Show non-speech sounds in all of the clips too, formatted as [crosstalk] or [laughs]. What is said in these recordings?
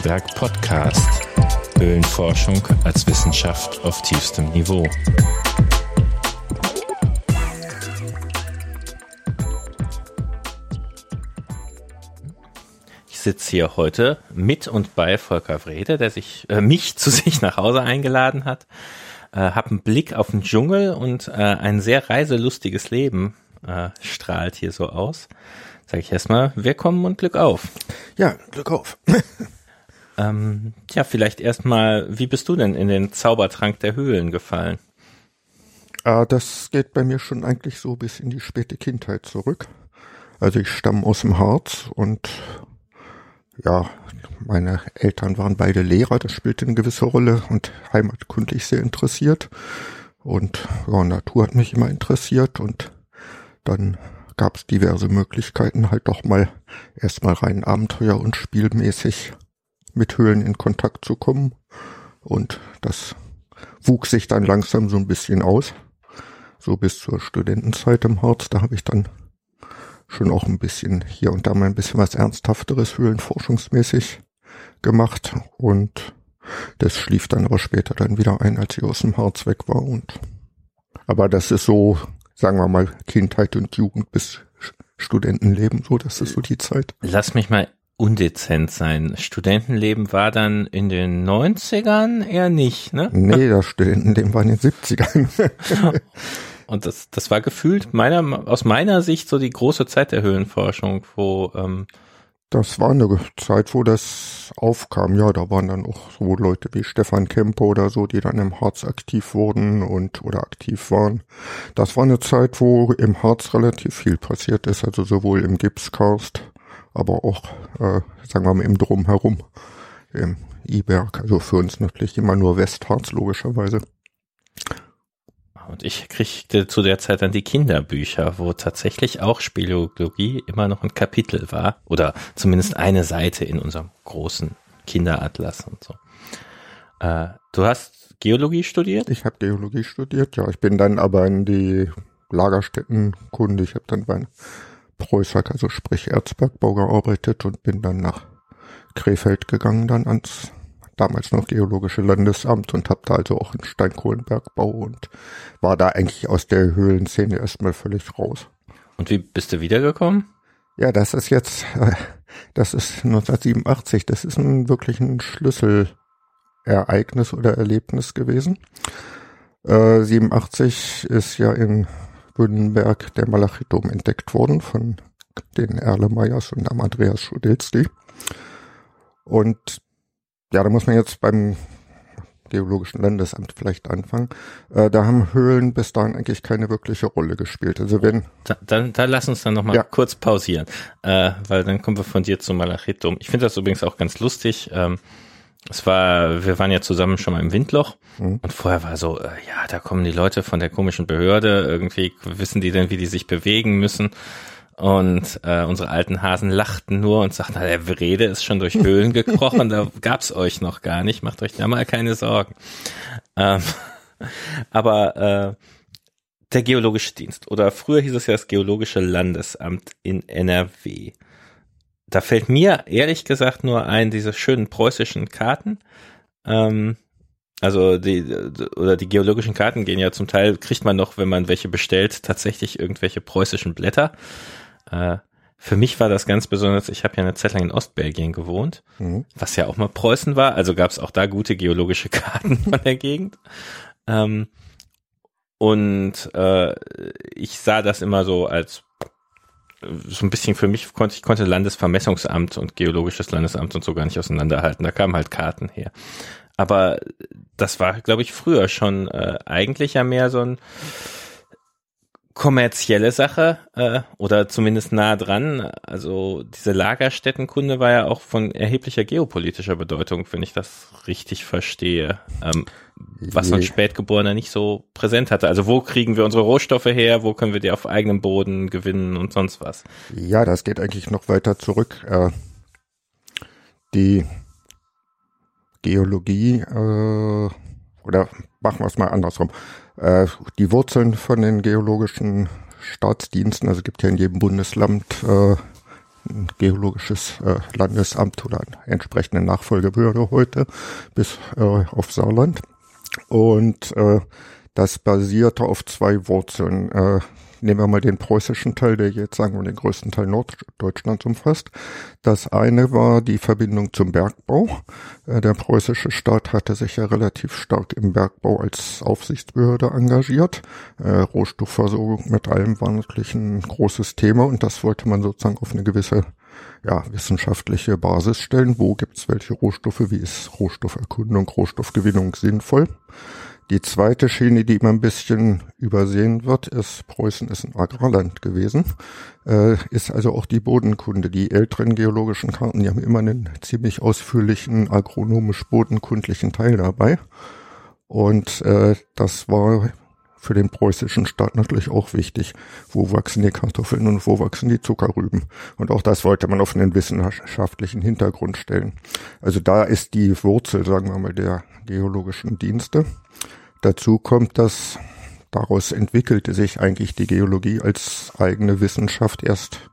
Antiberg Podcast. Höhlenforschung als Wissenschaft auf tiefstem Niveau. Ich sitze hier heute mit und bei Volker Wrede, der sich äh, mich zu sich nach Hause eingeladen hat. Äh, hab einen Blick auf den Dschungel und äh, ein sehr reiselustiges Leben äh, strahlt hier so aus. Sag ich erstmal, willkommen und Glück auf. Ja, Glück auf. [laughs] ähm, ja, vielleicht erstmal, wie bist du denn in den Zaubertrank der Höhlen gefallen? Ah, das geht bei mir schon eigentlich so bis in die späte Kindheit zurück. Also ich stamme aus dem Harz und ja, meine Eltern waren beide Lehrer, das spielte eine gewisse Rolle und heimatkundlich sehr interessiert. Und ja, Natur hat mich immer interessiert und dann gab es diverse Möglichkeiten, halt doch mal erstmal rein Abenteuer und spielmäßig mit Höhlen in Kontakt zu kommen. Und das wuchs sich dann langsam so ein bisschen aus. So bis zur Studentenzeit im Harz, da habe ich dann schon auch ein bisschen hier und da mal ein bisschen was Ernsthafteres höhlenforschungsmäßig gemacht und das schlief dann aber später dann wieder ein, als ich aus dem Harz weg war und aber das ist so sagen wir mal, Kindheit und Jugend bis Studentenleben, so, das ist so die Zeit. Lass mich mal undezent sein. Studentenleben war dann in den 90ern eher nicht, ne? Nee, das Studentenleben war in den 70ern. [laughs] Und das, das war gefühlt meiner, aus meiner Sicht so die große Zeit der Höhlenforschung, wo ähm, das war eine Zeit, wo das aufkam. Ja, da waren dann auch so Leute wie Stefan Kemper oder so, die dann im Harz aktiv wurden und oder aktiv waren. Das war eine Zeit, wo im Harz relativ viel passiert ist, also sowohl im Gipskarst, aber auch, äh, sagen wir mal, im Drumherum, im Iberg. Also für uns natürlich immer nur Westharz, logischerweise. Und ich kriegte zu der Zeit dann die Kinderbücher, wo tatsächlich auch Speleologie immer noch ein Kapitel war. Oder zumindest eine Seite in unserem großen Kinderatlas und so. Äh, du hast Geologie studiert? Ich habe Geologie studiert, ja. Ich bin dann aber in die Lagerstättenkunde. Ich habe dann bei Preußack, also sprich Erzbergbau gearbeitet und bin dann nach Krefeld gegangen, dann ans damals noch Geologische Landesamt und habe da also auch einen Steinkohlenbergbau und war da eigentlich aus der Höhlenszene erstmal völlig raus. Und wie bist du wiedergekommen? Ja, das ist jetzt, [laughs] das ist 1987, das ist ein wirklich ein Schlüsselereignis oder Erlebnis gewesen. Äh, 87 ist ja in Bünnenberg der Malachitom entdeckt worden von den Erlemeyers und am Andreas Schudilski. Und ja, da muss man jetzt beim Geologischen Landesamt vielleicht anfangen. Äh, da haben Höhlen bis dahin eigentlich keine wirkliche Rolle gespielt. Also wenn da, da, da lass uns dann nochmal ja. kurz pausieren, äh, weil dann kommen wir von dir zu Malachitum. Ich finde das übrigens auch ganz lustig. Ähm, es war, wir waren ja zusammen schon mal im Windloch mhm. und vorher war so, äh, ja, da kommen die Leute von der komischen Behörde, irgendwie wissen die denn, wie die sich bewegen müssen? Und äh, unsere alten Hasen lachten nur und sagten, der Wrede ist schon durch Höhlen gekrochen, da [laughs] gab's euch noch gar nicht, macht euch da mal keine Sorgen. Ähm, [laughs] aber äh, der Geologische Dienst oder früher hieß es ja das Geologische Landesamt in NRW. Da fällt mir ehrlich gesagt nur ein, diese schönen preußischen Karten. Ähm, also die oder die geologischen Karten gehen ja zum Teil, kriegt man noch, wenn man welche bestellt, tatsächlich irgendwelche preußischen Blätter. Äh, für mich war das ganz besonders, ich habe ja eine Zeit lang in Ostbelgien gewohnt, mhm. was ja auch mal Preußen war, also gab es auch da gute geologische [laughs] Karten von der Gegend. Ähm, und äh, ich sah das immer so als so ein bisschen für mich konnte ich konnte Landesvermessungsamt und geologisches Landesamt und so gar nicht auseinanderhalten. Da kamen halt Karten her. Aber das war, glaube ich, früher schon äh, eigentlich ja mehr so ein kommerzielle Sache äh, oder zumindest nah dran. Also diese Lagerstättenkunde war ja auch von erheblicher geopolitischer Bedeutung, wenn ich das richtig verstehe. Ähm, was man Spätgeborener nicht so präsent hatte. Also wo kriegen wir unsere Rohstoffe her, wo können wir die auf eigenem Boden gewinnen und sonst was? Ja, das geht eigentlich noch weiter zurück. Äh, die Geologie äh, oder machen wir es mal andersrum. Äh, die Wurzeln von den geologischen Staatsdiensten, also gibt ja in jedem Bundesland äh, ein geologisches äh, Landesamt oder eine entsprechende Nachfolgebehörde heute bis äh, auf Saarland. Und äh, das basierte auf zwei Wurzeln. Äh, nehmen wir mal den preußischen Teil, der jetzt sagen wir den größten Teil Norddeutschlands umfasst. Das eine war die Verbindung zum Bergbau. Äh, der preußische Staat hatte sich ja relativ stark im Bergbau als Aufsichtsbehörde engagiert. Äh, Rohstoffversorgung mit allem war natürlich ein großes Thema und das wollte man sozusagen auf eine gewisse ja, wissenschaftliche Basis stellen. Wo gibt's welche Rohstoffe? Wie ist Rohstofferkundung, Rohstoffgewinnung sinnvoll? Die zweite Schiene, die immer ein bisschen übersehen wird, ist, Preußen ist ein Agrarland gewesen, äh, ist also auch die Bodenkunde. Die älteren geologischen Karten, die haben immer einen ziemlich ausführlichen agronomisch-bodenkundlichen Teil dabei. Und äh, das war für den preußischen Staat natürlich auch wichtig. Wo wachsen die Kartoffeln und wo wachsen die Zuckerrüben? Und auch das wollte man auf einen wissenschaftlichen Hintergrund stellen. Also da ist die Wurzel, sagen wir mal, der geologischen Dienste. Dazu kommt, dass daraus entwickelte sich eigentlich die Geologie als eigene Wissenschaft erst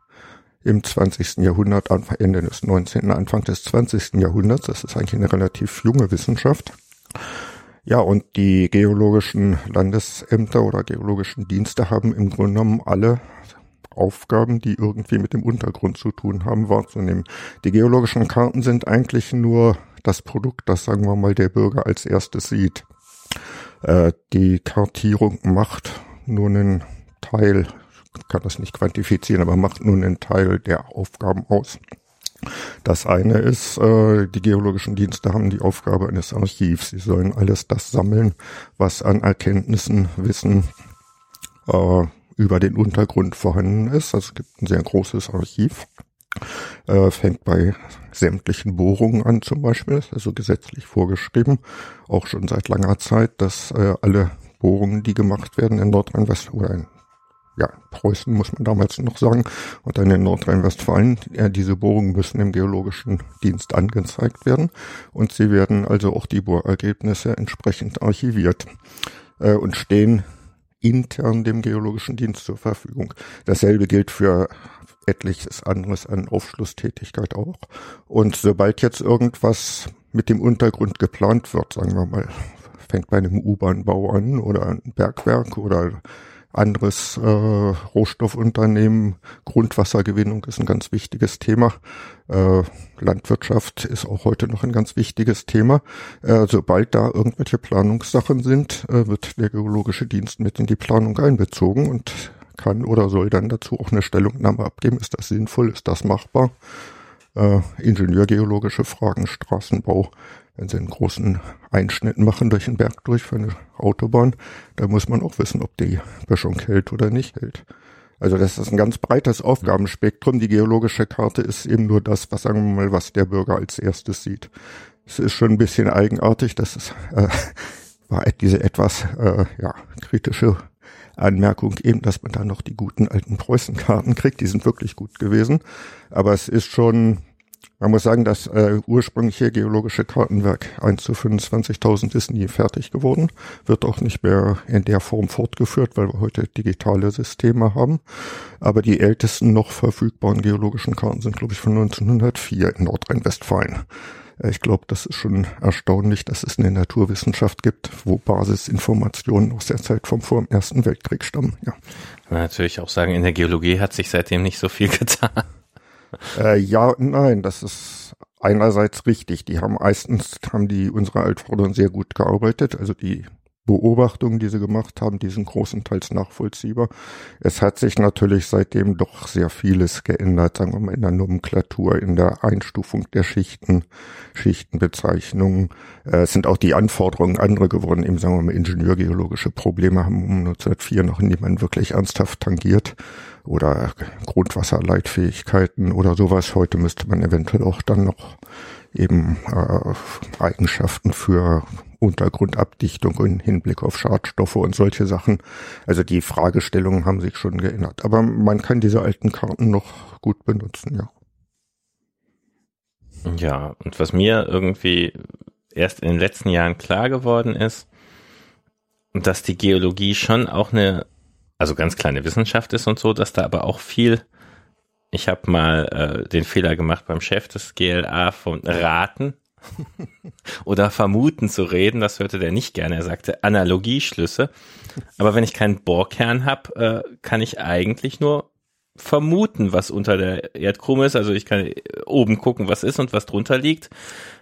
im 20. Jahrhundert, Ende des 19., Anfang des 20. Jahrhunderts. Das ist eigentlich eine relativ junge Wissenschaft. Ja, und die geologischen Landesämter oder geologischen Dienste haben im Grunde genommen alle Aufgaben, die irgendwie mit dem Untergrund zu tun haben, wahrzunehmen. Die geologischen Karten sind eigentlich nur das Produkt, das sagen wir mal der Bürger als erstes sieht. Äh, die Kartierung macht nur einen Teil, kann das nicht quantifizieren, aber macht nur einen Teil der Aufgaben aus. Das eine ist, äh, die geologischen Dienste haben die Aufgabe eines Archivs. Sie sollen alles das sammeln, was an Erkenntnissen, Wissen äh, über den Untergrund vorhanden ist. Also es gibt ein sehr großes Archiv. Äh, fängt bei sämtlichen Bohrungen an zum Beispiel, also gesetzlich vorgeschrieben, auch schon seit langer Zeit, dass äh, alle Bohrungen, die gemacht werden in Nordrhein-Westfalen oder in ja, Preußen muss man damals noch sagen, und dann in Nordrhein-Westfalen, äh, diese Bohrungen müssen im geologischen Dienst angezeigt werden und sie werden also auch die Bohrergebnisse entsprechend archiviert äh, und stehen intern dem geologischen Dienst zur Verfügung. Dasselbe gilt für etliches anderes an Aufschlusstätigkeit auch. Und sobald jetzt irgendwas mit dem Untergrund geplant wird, sagen wir mal, fängt bei einem U-Bahn-Bau an oder ein Bergwerk oder anderes äh, Rohstoffunternehmen. Grundwassergewinnung ist ein ganz wichtiges Thema. Äh, Landwirtschaft ist auch heute noch ein ganz wichtiges Thema. Äh, sobald da irgendwelche Planungssachen sind, äh, wird der geologische Dienst mit in die Planung einbezogen und kann oder soll dann dazu auch eine Stellungnahme abgeben. Ist das sinnvoll? Ist das machbar? Äh, Ingenieurgeologische Fragen, Straßenbau. Wenn Sie einen großen Einschnitt machen durch den Berg durch für eine Autobahn, da muss man auch wissen, ob die Böschung hält oder nicht hält. Also das ist ein ganz breites Aufgabenspektrum. Die geologische Karte ist eben nur das, was sagen wir mal, was der Bürger als erstes sieht. Es ist schon ein bisschen eigenartig, dass es äh, [laughs] war diese etwas äh, ja, kritische Anmerkung eben, dass man da noch die guten alten Preußenkarten kriegt. Die sind wirklich gut gewesen. Aber es ist schon, man muss sagen, das äh, ursprüngliche geologische Kartenwerk 1 zu 25.000 ist nie fertig geworden, wird auch nicht mehr in der Form fortgeführt, weil wir heute digitale Systeme haben. Aber die ältesten noch verfügbaren geologischen Karten sind, glaube ich, von 1904 in Nordrhein-Westfalen. Äh, ich glaube, das ist schon erstaunlich, dass es eine Naturwissenschaft gibt, wo Basisinformationen aus der Zeit vom vor dem Ersten Weltkrieg stammen. Ja. Natürlich auch sagen, in der Geologie hat sich seitdem nicht so viel getan. Äh, ja, nein, das ist einerseits richtig. Die haben meistens haben die unsere Altvordern sehr gut gearbeitet. Also die Beobachtungen, die sie gemacht haben, die sind großenteils nachvollziehbar. Es hat sich natürlich seitdem doch sehr vieles geändert, sagen wir mal in der Nomenklatur, in der Einstufung der Schichten, Schichtenbezeichnungen. Äh, es sind auch die Anforderungen andere geworden, eben sagen wir mal ingenieurgeologische Probleme haben um 1904 noch niemand wirklich ernsthaft tangiert oder Grundwasserleitfähigkeiten oder sowas. Heute müsste man eventuell auch dann noch eben äh, Eigenschaften für Untergrundabdichtung im Hinblick auf Schadstoffe und solche Sachen. Also die Fragestellungen haben sich schon geändert. Aber man kann diese alten Karten noch gut benutzen, ja. Ja, und was mir irgendwie erst in den letzten Jahren klar geworden ist, dass die Geologie schon auch eine, also ganz kleine Wissenschaft ist und so, dass da aber auch viel Ich habe mal äh, den Fehler gemacht beim Chef des GLA von Raten [laughs] oder Vermuten zu reden. Das hörte der nicht gerne. Er sagte Analogieschlüsse. Aber wenn ich keinen Bohrkern habe, äh, kann ich eigentlich nur vermuten, was unter der Erdkrume ist. Also ich kann oben gucken, was ist und was drunter liegt.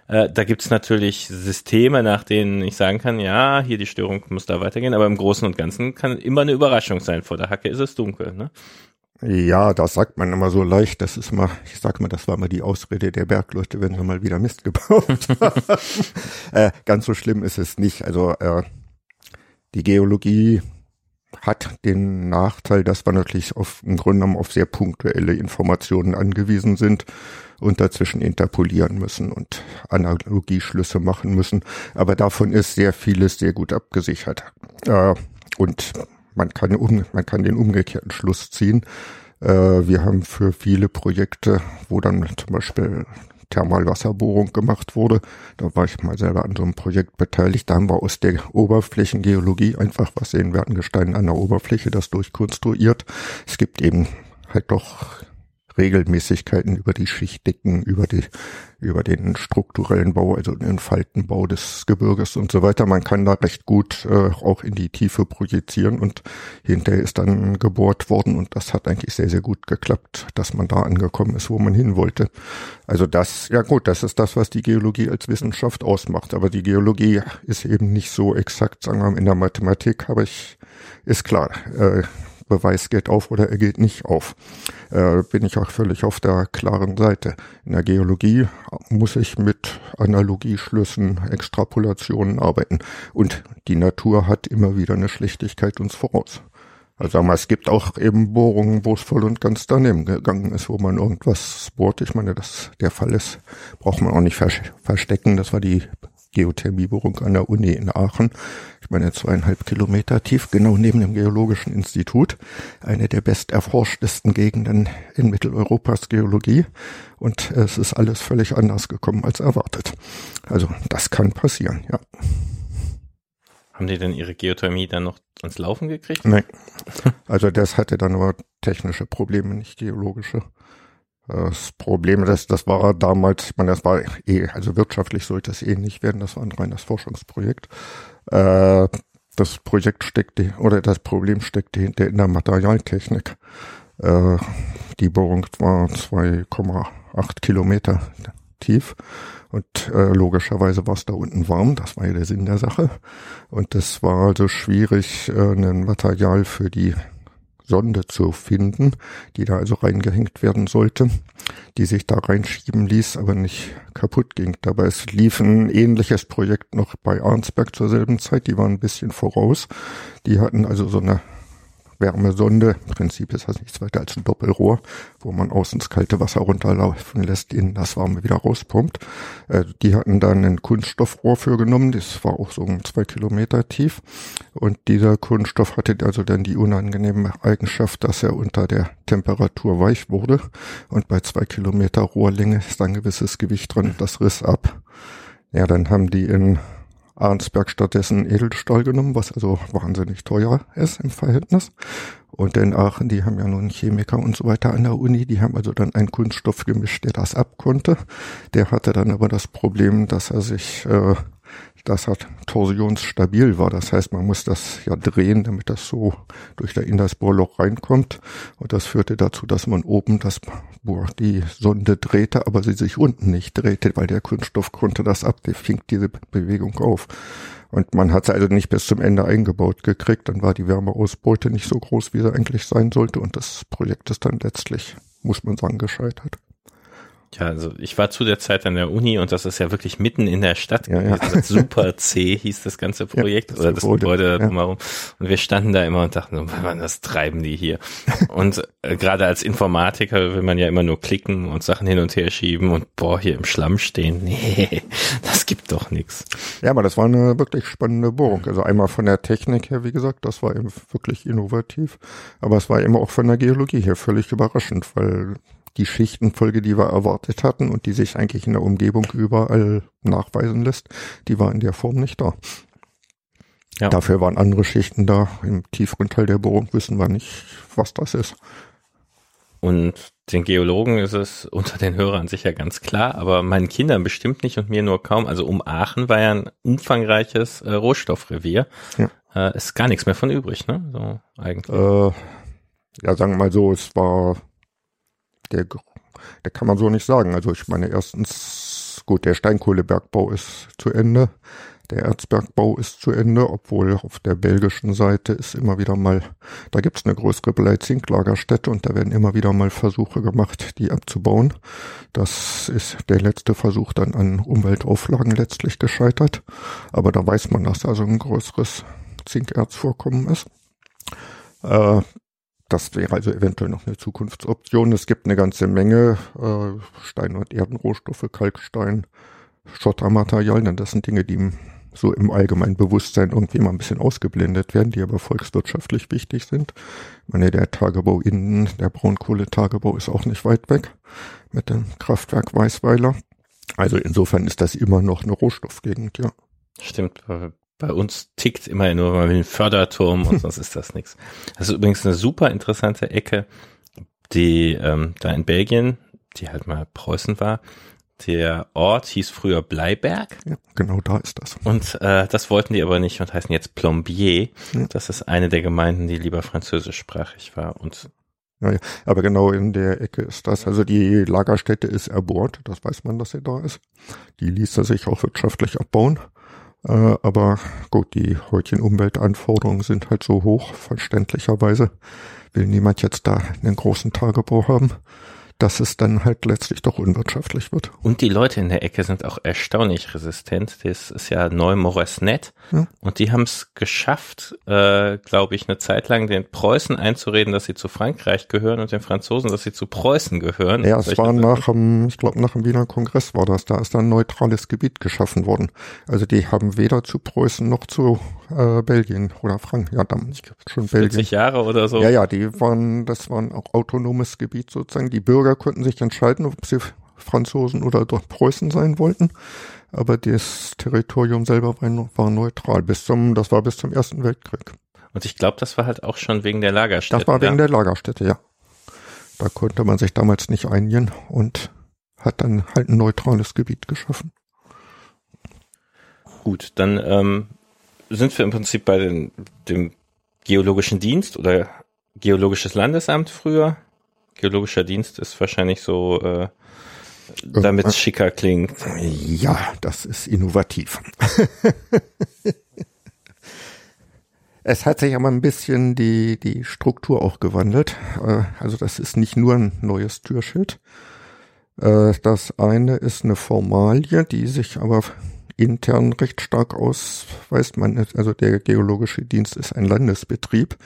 Äh, da gibt's natürlich Systeme, nach denen ich sagen kann, ja, hier die Störung muss da weitergehen, aber im Großen und Ganzen kann immer eine Überraschung sein. Vor der Hacke ist es dunkel. Ne? Ja, das sagt man immer so leicht. Das ist mal, ich sag mal, das war mal die Ausrede der Bergleute, wenn sie mal wieder Mist [laughs] gebaut haben. [laughs] äh, ganz so schlimm ist es nicht. Also äh, die Geologie hat den Nachteil, dass wir natürlich auf, im Grunde genommen auf sehr punktuelle Informationen angewiesen sind und dazwischen interpolieren müssen und Analogieschlüsse machen müssen. Aber davon ist sehr vieles sehr gut abgesichert. Äh, und man kann, um, man kann den umgekehrten Schluss ziehen. Äh, wir haben für viele Projekte, wo dann zum Beispiel Thermalwasserbohrung gemacht wurde. Da war ich mal selber an so einem Projekt beteiligt. Da haben wir aus der Oberflächengeologie einfach was sehen wir an Gestein an der Oberfläche, das durchkonstruiert. Es gibt eben halt doch Regelmäßigkeiten über die Schichtdicken, über die, über den strukturellen Bau, also den Faltenbau des Gebirges und so weiter. Man kann da recht gut äh, auch in die Tiefe projizieren und hinterher ist dann gebohrt worden und das hat eigentlich sehr, sehr gut geklappt, dass man da angekommen ist, wo man hin wollte. Also das, ja gut, das ist das, was die Geologie als Wissenschaft ausmacht. Aber die Geologie ist eben nicht so exakt, sagen wir mal, in der Mathematik habe ich, ist klar, äh, Beweis geht auf oder er geht nicht auf. Äh, bin ich auch völlig auf der klaren Seite. In der Geologie muss ich mit Analogieschlüssen, Extrapolationen arbeiten. Und die Natur hat immer wieder eine Schlechtigkeit uns voraus. Also wir, es gibt auch eben Bohrungen, wo es voll und ganz daneben gegangen ist, wo man irgendwas bohrt. Ich meine, dass der Fall ist, braucht man auch nicht verstecken. Das war die Geothermiebohrung an der Uni in Aachen. Ich meine, zweieinhalb Kilometer tief, genau neben dem Geologischen Institut. Eine der best erforschtesten Gegenden in Mitteleuropas Geologie. Und es ist alles völlig anders gekommen als erwartet. Also, das kann passieren, ja. Haben die denn ihre Geothermie dann noch ans Laufen gekriegt? Nein. [laughs] Also das hatte dann nur technische Probleme, nicht geologische. Das Problem, das, das war damals, ich meine, das war eh, also wirtschaftlich sollte es eh nicht werden, das war ein reines Forschungsprojekt. Äh, das Projekt steckte, oder das Problem steckte hinter in der Materialtechnik. Äh, die Bohrung war 2,8 Kilometer tief und äh, logischerweise war es da unten warm, das war ja der Sinn der Sache. Und es war also schwierig, äh, ein Material für die Sonde zu finden, die da also reingehängt werden sollte, die sich da reinschieben ließ, aber nicht kaputt ging. Dabei es lief ein ähnliches Projekt noch bei Arnsberg zur selben Zeit, die waren ein bisschen voraus. Die hatten also so eine Wärmesonde. Im Prinzip ist das nichts weiter als ein Doppelrohr, wo man außen das kalte Wasser runterlaufen lässt, innen das warme wieder rauspumpt. Äh, die hatten dann ein Kunststoffrohr für genommen, das war auch so um zwei Kilometer tief. Und dieser Kunststoff hatte also dann die unangenehme Eigenschaft, dass er unter der Temperatur weich wurde. Und bei zwei Kilometer Rohrlänge ist ein gewisses Gewicht drin, das riss ab. Ja, dann haben die in Arnsberg stattdessen Edelstahl genommen, was also wahnsinnig teuer ist im Verhältnis. Und in Aachen, die haben ja nun Chemiker und so weiter an der Uni, die haben also dann einen Kunststoff gemischt, der das abkonnte. Der hatte dann aber das Problem, dass er sich äh, das hat torsionsstabil war. Das heißt, man muss das ja drehen, damit das so durch der in das Bohrloch reinkommt. Und das führte dazu, dass man oben das Bohr, die Sonde drehte, aber sie sich unten nicht drehte, weil der Kunststoff konnte das ab, der fing diese Bewegung auf. Und man hat sie also nicht bis zum Ende eingebaut gekriegt. Dann war die Wärmeausbeute nicht so groß, wie sie eigentlich sein sollte. Und das Projekt ist dann letztlich, muss man sagen, gescheitert. Ja, also ich war zu der Zeit an der Uni und das ist ja wirklich mitten in der Stadt ja, gewesen. Ja. [laughs] Super C hieß das ganze Projekt ja, das oder das Gebäude drumherum. Und wir standen da immer und dachten, so, was treiben die hier? und äh, gerade als Informatiker will man ja immer nur klicken und Sachen hin und her schieben und boah, hier im Schlamm stehen. [laughs] Nee, das gibt doch nichts. Ja, aber das war eine wirklich spannende Bohrung. Also einmal von der Technik her, wie gesagt, das war eben wirklich innovativ. Aber es war immer auch von der Geologie her völlig überraschend, weil die Schichtenfolge, die wir erwartet hatten und die sich eigentlich in der Umgebung überall nachweisen lässt, die war in der Form nicht da. Ja. Dafür waren andere Schichten da. Im tieferen Teil der Bohrung wissen wir nicht, was das ist. Und den Geologen ist es unter den Hörern sicher ganz klar, aber meinen Kindern bestimmt nicht und mir nur kaum. Also um Aachen war ja ein umfangreiches äh, Rohstoffrevier. Ja. Äh, ist gar nichts mehr von übrig, ne? So eigentlich. Äh, ja, sagen wir mal so, es war der, der kann man so nicht sagen. Also ich meine, erstens, gut, der Steinkohlebergbau ist zu Ende. Der Erzbergbau ist zu Ende, obwohl auf der belgischen Seite ist immer wieder mal, da gibt es eine größere Blei-Zink-Lagerstätte und da werden immer wieder mal Versuche gemacht, die abzubauen. Das ist der letzte Versuch dann an Umweltauflagen letztlich gescheitert. Aber da weiß man, dass da so ein größeres Zinkerzvorkommen ist. Äh, das wäre also eventuell noch eine Zukunftsoption. Es gibt eine ganze Menge äh, Stein- und Erdenrohstoffe, Kalkstein, Schottermaterialien. Das sind Dinge, die so im allgemeinen Bewusstsein irgendwie mal ein bisschen ausgeblendet werden, die aber volkswirtschaftlich wichtig sind. Ich meine, der Tagebau innen, der Braunkohletagebau ist auch nicht weit weg mit dem Kraftwerk Weißweiler. Also insofern ist das immer noch eine Rohstoffgegend, ja. Stimmt. Bei uns tickt immer nur, man will einen Förderturm und sonst ist das nichts. Das ist übrigens eine super interessante Ecke, die ähm, da in Belgien, die halt mal Preußen war, der Ort hieß früher Bleiberg. Ja, genau da ist das. Und äh, das wollten die aber nicht und heißen jetzt Plombier. Ja. Das ist eine der Gemeinden, die lieber französischsprachig war. Und ja, ja, aber genau in der Ecke ist das. Also die Lagerstätte ist erbohrt, das weiß man, dass sie da ist. Die ließ er sich auch wirtschaftlich abbauen. Äh, aber gut, die heutigen Umweltanforderungen sind halt so hoch, verständlicherweise. Will niemand jetzt da einen großen Tagebau haben dass es dann halt letztlich doch unwirtschaftlich wird. Und die Leute in der Ecke sind auch erstaunlich resistent. Das ist ja Neumores-Net. Ja. Und die haben es geschafft, äh, glaube ich, eine Zeit lang den Preußen einzureden, dass sie zu Frankreich gehören und den Franzosen, dass sie zu Preußen gehören. Ja, es war nach dem, ich glaube, nach dem Wiener Kongress war das. Da ist dann ein neutrales Gebiet geschaffen worden. Also die haben weder zu Preußen noch zu äh, Belgien oder Frank, ja, ich schon 40 Belgien. 40 Jahre oder so. Ja, ja, die waren, das war ein autonomes Gebiet sozusagen. Die Bürger konnten sich entscheiden, ob sie Franzosen oder dort Preußen sein wollten. Aber das Territorium selber war, war neutral bis zum, das war bis zum Ersten Weltkrieg. Und ich glaube, das war halt auch schon wegen der Lagerstätte. Das war wegen ja? der Lagerstätte, ja. Da konnte man sich damals nicht einigen und hat dann halt ein neutrales Gebiet geschaffen. Gut, dann ähm, sind wir im Prinzip bei den, dem Geologischen Dienst oder Geologisches Landesamt früher. Geologischer Dienst ist wahrscheinlich so, äh, damit es schicker klingt. Ja, das ist innovativ. [laughs] es hat sich aber ein bisschen die, die Struktur auch gewandelt. Äh, also das ist nicht nur ein neues Türschild. Äh, das eine ist eine Formalie, die sich aber intern recht stark ausweist. Man, also der Geologische Dienst ist ein Landesbetrieb,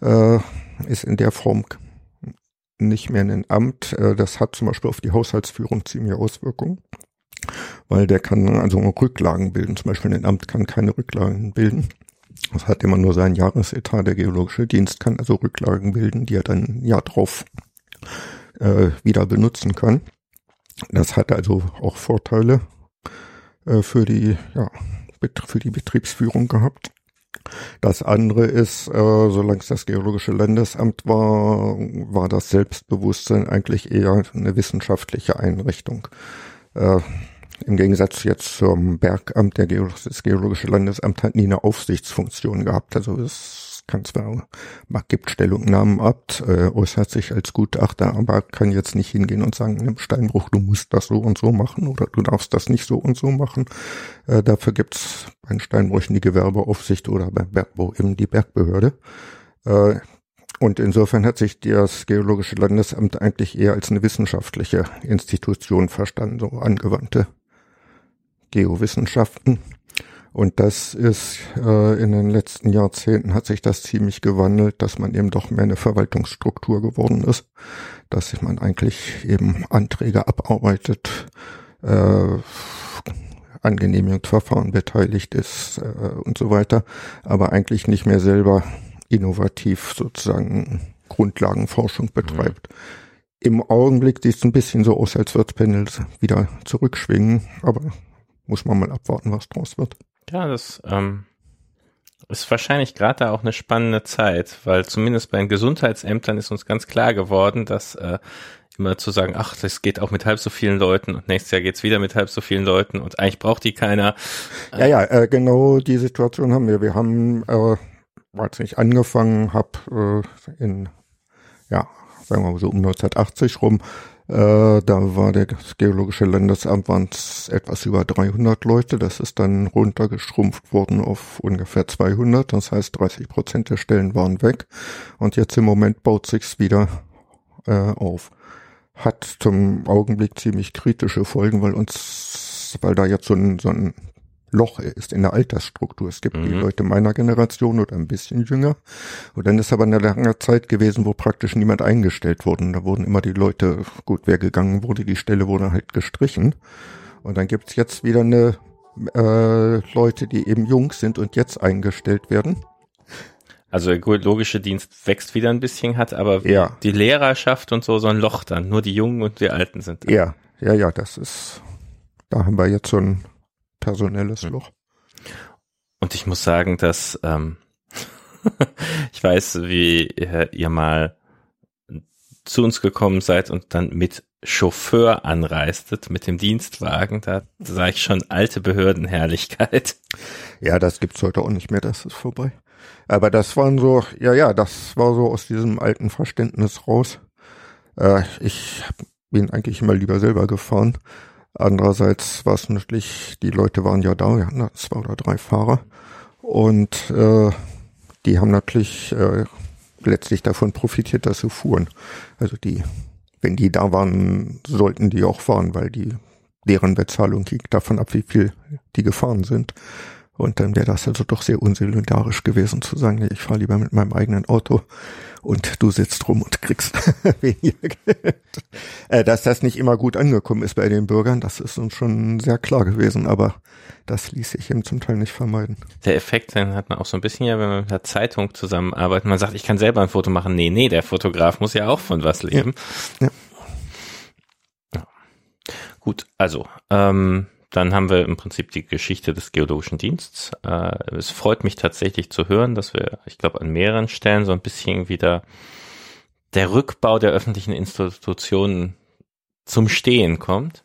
äh, ist in der Form nicht mehr ein Amt. Äh, das hat zum Beispiel auf die Haushaltsführung ziemliche Auswirkungen, weil der kann also Rücklagen bilden. Zum Beispiel ein Amt kann keine Rücklagen bilden. Das hat immer nur sein Jahresetat. Der Geologische Dienst kann also Rücklagen bilden, die er dann ein Jahr drauf äh, wieder benutzen kann. Das hat also auch Vorteile äh, für die, ja, für die Betriebsführung gehabt. Das andere ist, äh, solange es das Geologische Landesamt war, war das Selbstbewusstsein eigentlich eher eine wissenschaftliche Einrichtung. Äh, Im Gegensatz jetzt zum Bergamt, der Geolo das Geologische Landesamt hat nie eine Aufsichtsfunktion gehabt. Also es kann zwar, gibt Stellungnahmen ab, äh, äußert sich als Gutachter, aber kann jetzt nicht hingehen und sagen, im Steinbruch, du musst das so und so machen oder du darfst das nicht so und so machen. Äh, dafür gibt's bei Steinbrüchen die Gewerbeaufsicht oder beim Bergbau eben die Bergbehörde. Äh, und insofern hat sich das Geologische Landesamt eigentlich eher als eine wissenschaftliche Institution verstanden, so angewandte Geowissenschaften. Und das ist äh, in den letzten Jahrzehnten hat sich das ziemlich gewandelt, dass man eben doch mehr eine Verwaltungsstruktur geworden ist, dass man eigentlich eben Anträge abarbeitet, äh, an Genehmigungsverfahren beteiligt ist äh, und so weiter, aber eigentlich nicht mehr selber innovativ sozusagen Grundlagenforschung betreibt. Mhm. Im Augenblick sieht es ein bisschen so aus, als wird Panel wieder zurückschwingen, aber muss man mal abwarten, was draus wird. Ja, das ähm, ist wahrscheinlich gerade da auch eine spannende Zeit, weil zumindest bei den Gesundheitsämtern ist uns ganz klar geworden, dass äh, immer zu sagen, ach, das geht auch mit halb so vielen Leuten und nächstes Jahr geht's wieder mit halb so vielen Leuten und eigentlich braucht die keiner. Ja, ja, äh, genau die Situation haben wir. Wir haben, äh, als ich angefangen habe, äh, in, ja, sagen wir mal so um 1980 rum, äh, da war der Geologische Landesamt waren etwas über 300 Leute. Das ist dann runtergeschrumpft worden auf ungefähr 200. Das heißt, 30 Prozent der Stellen waren weg. Und jetzt im Moment baut sich's wieder äh, auf hat zum Augenblick ziemlich kritische Folgen, weil uns, weil da jetzt so ein, so ein Loch ist in der Altersstruktur. Es gibt mhm. die Leute meiner Generation oder ein bisschen jünger. Und dann ist aber eine lange Zeit gewesen, wo praktisch niemand eingestellt wurde. Da wurden immer die Leute, gut, wer gegangen wurde, die Stelle wurde halt gestrichen. Und dann gibt's jetzt wieder eine äh, Leute, die eben jung sind und jetzt eingestellt werden. Also der geologische Dienst wächst wieder ein bisschen, hat aber ja. die Lehrerschaft und so so ein Loch dann. Nur die Jungen und die Alten sind da. Ja, ja, ja, das ist, da haben wir jetzt so ein personelles Loch. Und ich muss sagen, dass ähm, [laughs] ich weiß, wie ihr mal zu uns gekommen seid und dann mit Chauffeur anreistet, mit dem Dienstwagen, da sah ich schon alte Behördenherrlichkeit. Ja, das gibt's heute auch nicht mehr, das ist vorbei. Aber das waren so, ja, ja, das war so aus diesem alten Verständnis raus. Äh, ich bin eigentlich immer lieber selber gefahren. Andererseits war es natürlich, die Leute waren ja da, wir hatten zwei oder drei Fahrer. Und äh, die haben natürlich äh, letztlich davon profitiert, dass sie fuhren. Also die, wenn die da waren, sollten die auch fahren, weil die deren Bezahlung hing davon ab, wie viel die gefahren sind. Und dann wäre das also doch sehr unsolidarisch gewesen zu sagen, nee, ich fahre lieber mit meinem eigenen Auto und du sitzt rum und kriegst [laughs] weniger Geld. Äh, dass das nicht immer gut angekommen ist bei den Bürgern, das ist uns schon sehr klar gewesen, aber das ließ sich eben zum Teil nicht vermeiden. Der Effekt, den hat man auch so ein bisschen ja, wenn man mit der Zeitung zusammenarbeitet. Man sagt, ich kann selber ein Foto machen. Nee, nee, der Fotograf muss ja auch von was leben. Ja. ja. Gut, also, ähm, dann haben wir im Prinzip die Geschichte des geologischen Dienstes. Äh, es freut mich tatsächlich zu hören, dass wir, ich glaube, an mehreren Stellen so ein bisschen wieder der Rückbau der öffentlichen Institutionen zum Stehen kommt.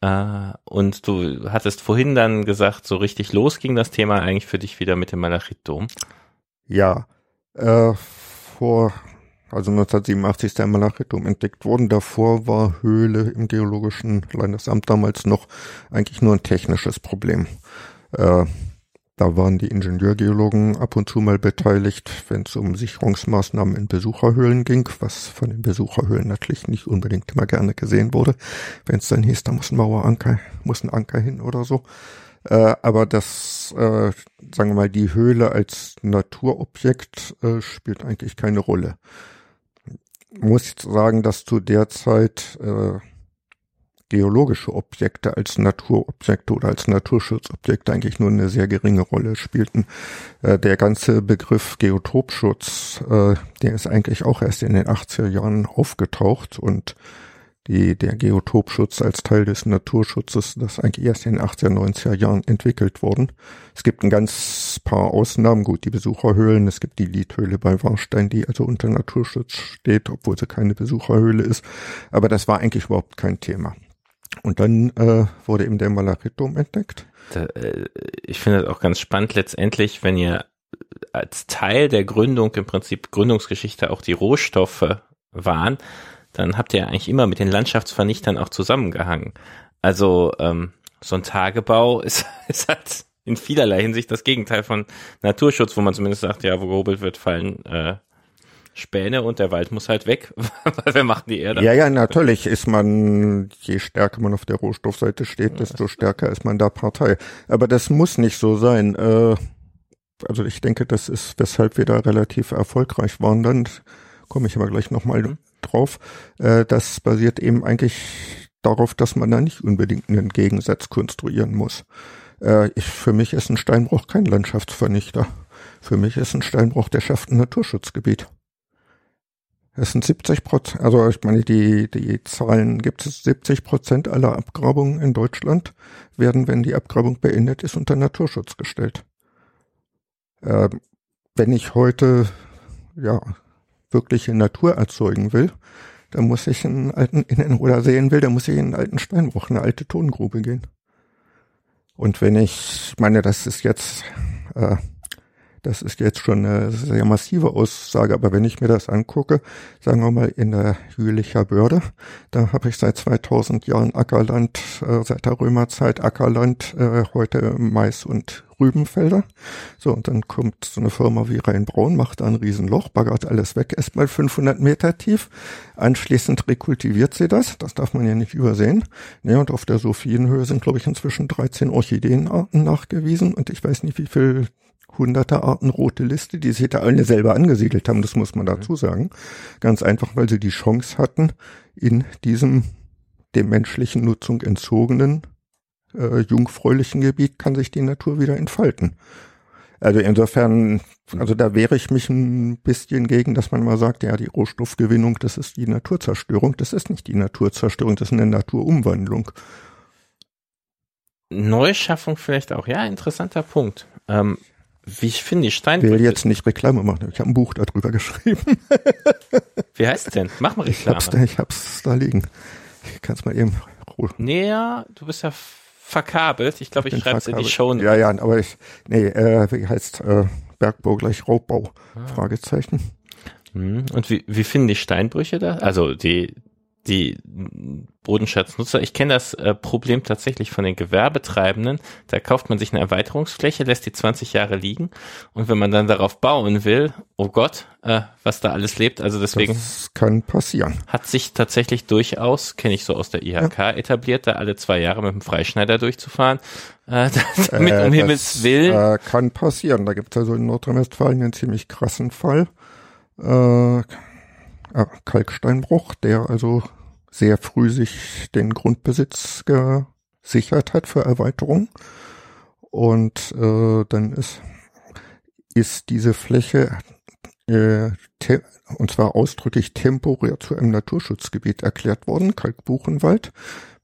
Äh, und du hattest vorhin dann gesagt, so richtig los ging das Thema eigentlich für dich wieder mit dem Malachitdom. Ja, äh, vor also 1987 ist der Malachitum entdeckt worden. Davor war Höhle im Geologischen Landesamt damals noch eigentlich nur ein technisches Problem. Äh, da waren die Ingenieurgeologen ab und zu mal beteiligt, wenn es um Sicherungsmaßnahmen in Besucherhöhlen ging, was von den Besucherhöhlen natürlich nicht unbedingt immer gerne gesehen wurde. Wenn es dann hieß, da muss ein Maueranker, muss ein Anker hin oder so. Äh, aber das, äh, sagen wir mal, die Höhle als Naturobjekt äh, spielt eigentlich keine Rolle muss ich sagen, dass zu der Zeit äh, geologische Objekte als Naturobjekte oder als Naturschutzobjekte eigentlich nur eine sehr geringe Rolle spielten. Äh, der ganze Begriff Geotopschutz, äh, der ist eigentlich auch erst in den 80er Jahren aufgetaucht und die, der Geotopschutz als Teil des Naturschutzes, das eigentlich erst in den 80er, 90er Jahren entwickelt worden. Es gibt ein ganz paar Ausnahmen, gut, die Besucherhöhlen, es gibt die Liedhöhle bei Warstein, die also unter Naturschutz steht, obwohl sie keine Besucherhöhle ist. Aber das war eigentlich überhaupt kein Thema. Und dann äh, wurde eben der Malachitdom entdeckt. Da, äh, ich finde das auch ganz spannend letztendlich, wenn ihr als Teil der Gründung im Prinzip Gründungsgeschichte auch die Rohstoffe waren, dann habt ihr eigentlich immer mit den Landschaftsvernichtern auch zusammengehangen. Also ähm, so ein Tagebau [laughs] ist, ist halt in vielerlei Hinsicht das Gegenteil von Naturschutz, wo man zumindest sagt, ja, wo gehobelt wird, fallen äh, Späne und der Wald muss halt weg, [laughs] weil wir machen die Erde. Ja, ja, natürlich ist man, je stärker man auf der Rohstoffseite steht, desto stärker ist man da Partei. Aber das muss nicht so sein. Äh, also ich denke, das ist, weshalb wir da relativ erfolgreich waren. Dann komme ich aber gleich nochmal mhm drauf. Äh, das basiert eben eigentlich darauf, dass man da nicht unbedingt einen Gegensatz konstruieren muss. Äh, ich, für mich ist ein Steinbruch kein Landschaftsvernichter. Für mich ist ein Steinbruch, der schafft ein Naturschutzgebiet. Es sind 70 Prozent, also ich meine, die, die Zahlen gibt es, 70 Prozent aller Abgrabungen in Deutschland werden, wenn die Abgrabung beendet ist, unter Naturschutz gestellt. Äh, wenn ich heute ja wirkliche Natur erzeugen will, dann muss ich einen alten in oder sehen will, dann muss ich in einen alten Steinbruch, eine alte Tongrube gehen. Und wenn ich meine, das ist jetzt äh, das ist jetzt schon eine sehr massive Aussage, aber wenn ich mir das angucke, sagen wir mal in der Jülicher Börde, da habe ich seit 2000 Jahren Ackerland, äh, seit der Römerzeit Ackerland, äh, heute Mais und Rübenfelder. So, und dann kommt so eine Firma wie Rheinbraun, macht da ein Riesenloch, baggert alles weg, erstmal 500 Meter tief. Anschließend rekultiviert sie das, das darf man ja nicht übersehen. Ja, und auf der Sophienhöhe sind, glaube ich, inzwischen 13 Orchideenarten nachgewiesen und ich weiß nicht, wie viel hunderte Arten rote Liste, die sich da alle selber angesiedelt haben, das muss man dazu sagen. Ganz einfach, weil sie die Chance hatten, in diesem dem menschlichen Nutzung entzogenen äh, jungfräulichen Gebiet kann sich die Natur wieder entfalten. Also insofern, also da wehre ich mich ein bisschen gegen, dass man mal sagt, ja, die Rohstoffgewinnung, das ist die Naturzerstörung. Das ist nicht die Naturzerstörung, das ist eine Naturumwandlung. Neuschaffung vielleicht auch, ja, interessanter Punkt. Ähm, wie ich finde, die Steinbrücke. Ich will jetzt nicht Reklame machen. Ich habe ein Buch darüber geschrieben. [laughs] Wie heißt es denn? Mach mal Reklame. Ich hab's da, ich hab's da liegen. Ich kann's mal eben holen. Nee, ja, du bist ja verkabelt. Ich glaube, ich, ich schreibe es in die Show. Ja, ja, aber ich, nee, äh, wie heißt äh, Bergbau gleich Raubbau? Ah. Fragezeichen. Hm. Und wie, wie finden die Steinbrüche da? Also die, die Bodenschatznutzer. Ich kenne das äh, Problem tatsächlich von den Gewerbetreibenden. Da kauft man sich eine Erweiterungsfläche, lässt die 20 Jahre liegen und wenn man dann darauf bauen will, oh Gott, äh, was da alles lebt. Also deswegen. Das kann passieren. Hat sich tatsächlich durchaus, kenne ich so aus der IHK, ja. etabliert, da alle zwei Jahre mit dem Freischneider durchfahren. Äh, [laughs] damit äh, um Himmels Willen. Äh, kann passieren. Da gibt es also in Nordrhein-Westfalen einen ziemlich krassen Fall. Äh, Kalksteinbruch, der also sehr früh sich den Grundbesitz gesichert hat für Erweiterung. Und äh, dann ist, ist diese Fläche äh, und zwar ausdrücklich temporär zu einem Naturschutzgebiet erklärt worden, Kalkbuchenwald,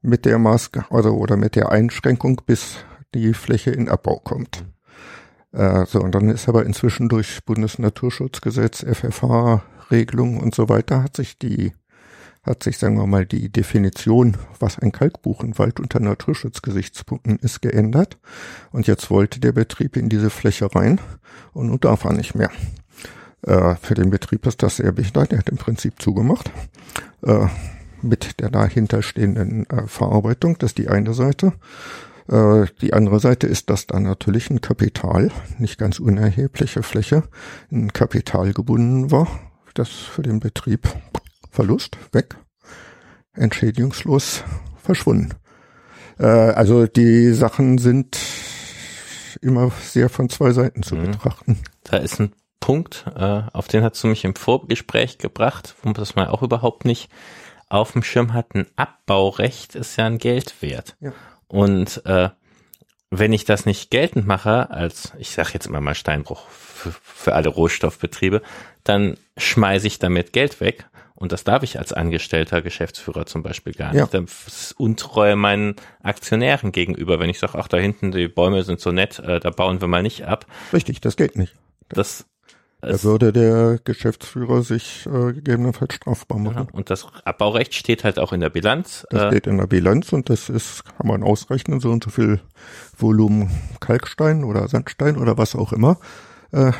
mit der Maß, also oder mit der Einschränkung, bis die Fläche in Abbau kommt. Äh, so, und dann ist aber inzwischen durch Bundesnaturschutzgesetz, FFH, Regelung und so weiter hat sich die hat sich, sagen wir mal, die Definition, was ein Kalkbuchenwald unter Naturschutzgesichtspunkten ist, geändert. Und jetzt wollte der Betrieb in diese Fläche rein und nun darf er nicht mehr. Äh, für den Betrieb ist das sehr wichtig. Der hat im Prinzip zugemacht. Äh, mit der dahinterstehenden äh, Verarbeitung. Das ist die eine Seite. Äh, die andere Seite ist, dass da natürlich ein Kapital, nicht ganz unerhebliche Fläche, ein Kapital gebunden war, das für den Betrieb Verlust, weg, entschädigungslos verschwunden. Äh, also die Sachen sind immer sehr von zwei Seiten zu mhm. betrachten. Da ist ein Punkt, äh, auf den hast du mich im Vorgespräch gebracht, wo man das mal auch überhaupt nicht auf dem Schirm hat. Ein Abbaurecht ist ja ein Geld wert. Ja. Und äh, wenn ich das nicht geltend mache, als ich sage jetzt immer mal Steinbruch für, für alle Rohstoffbetriebe, dann schmeiße ich damit Geld weg. Und das darf ich als angestellter Geschäftsführer zum Beispiel gar nicht. Ja. Das ist Untreue meinen Aktionären gegenüber, wenn ich sage, ach, da hinten, die Bäume sind so nett, äh, da bauen wir mal nicht ab. Richtig, das geht nicht. Das da würde der Geschäftsführer sich äh, gegebenenfalls strafbar machen. Ja, und das Abbaurecht steht halt auch in der Bilanz. Das äh, steht in der Bilanz und das ist, kann man ausrechnen, so und so viel Volumen Kalkstein oder Sandstein oder was auch immer äh,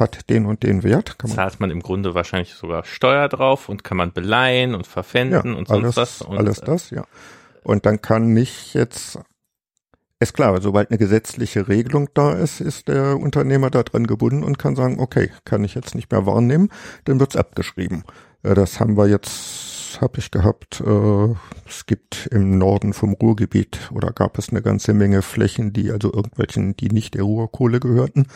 hat den und den Wert. Kann man Zahlt man im Grunde wahrscheinlich sogar Steuer drauf und kann man beleihen und verpfänden ja, und sonst alles, was. Und, alles das, ja. Und dann kann nicht jetzt, ist klar, sobald eine gesetzliche Regelung da ist, ist der Unternehmer daran gebunden und kann sagen, okay, kann ich jetzt nicht mehr wahrnehmen, dann wird's abgeschrieben. Äh, das haben wir jetzt habe ich gehabt. Äh, es gibt im Norden vom Ruhrgebiet oder gab es eine ganze Menge Flächen, die also irgendwelchen, die nicht der Ruhrkohle gehörten,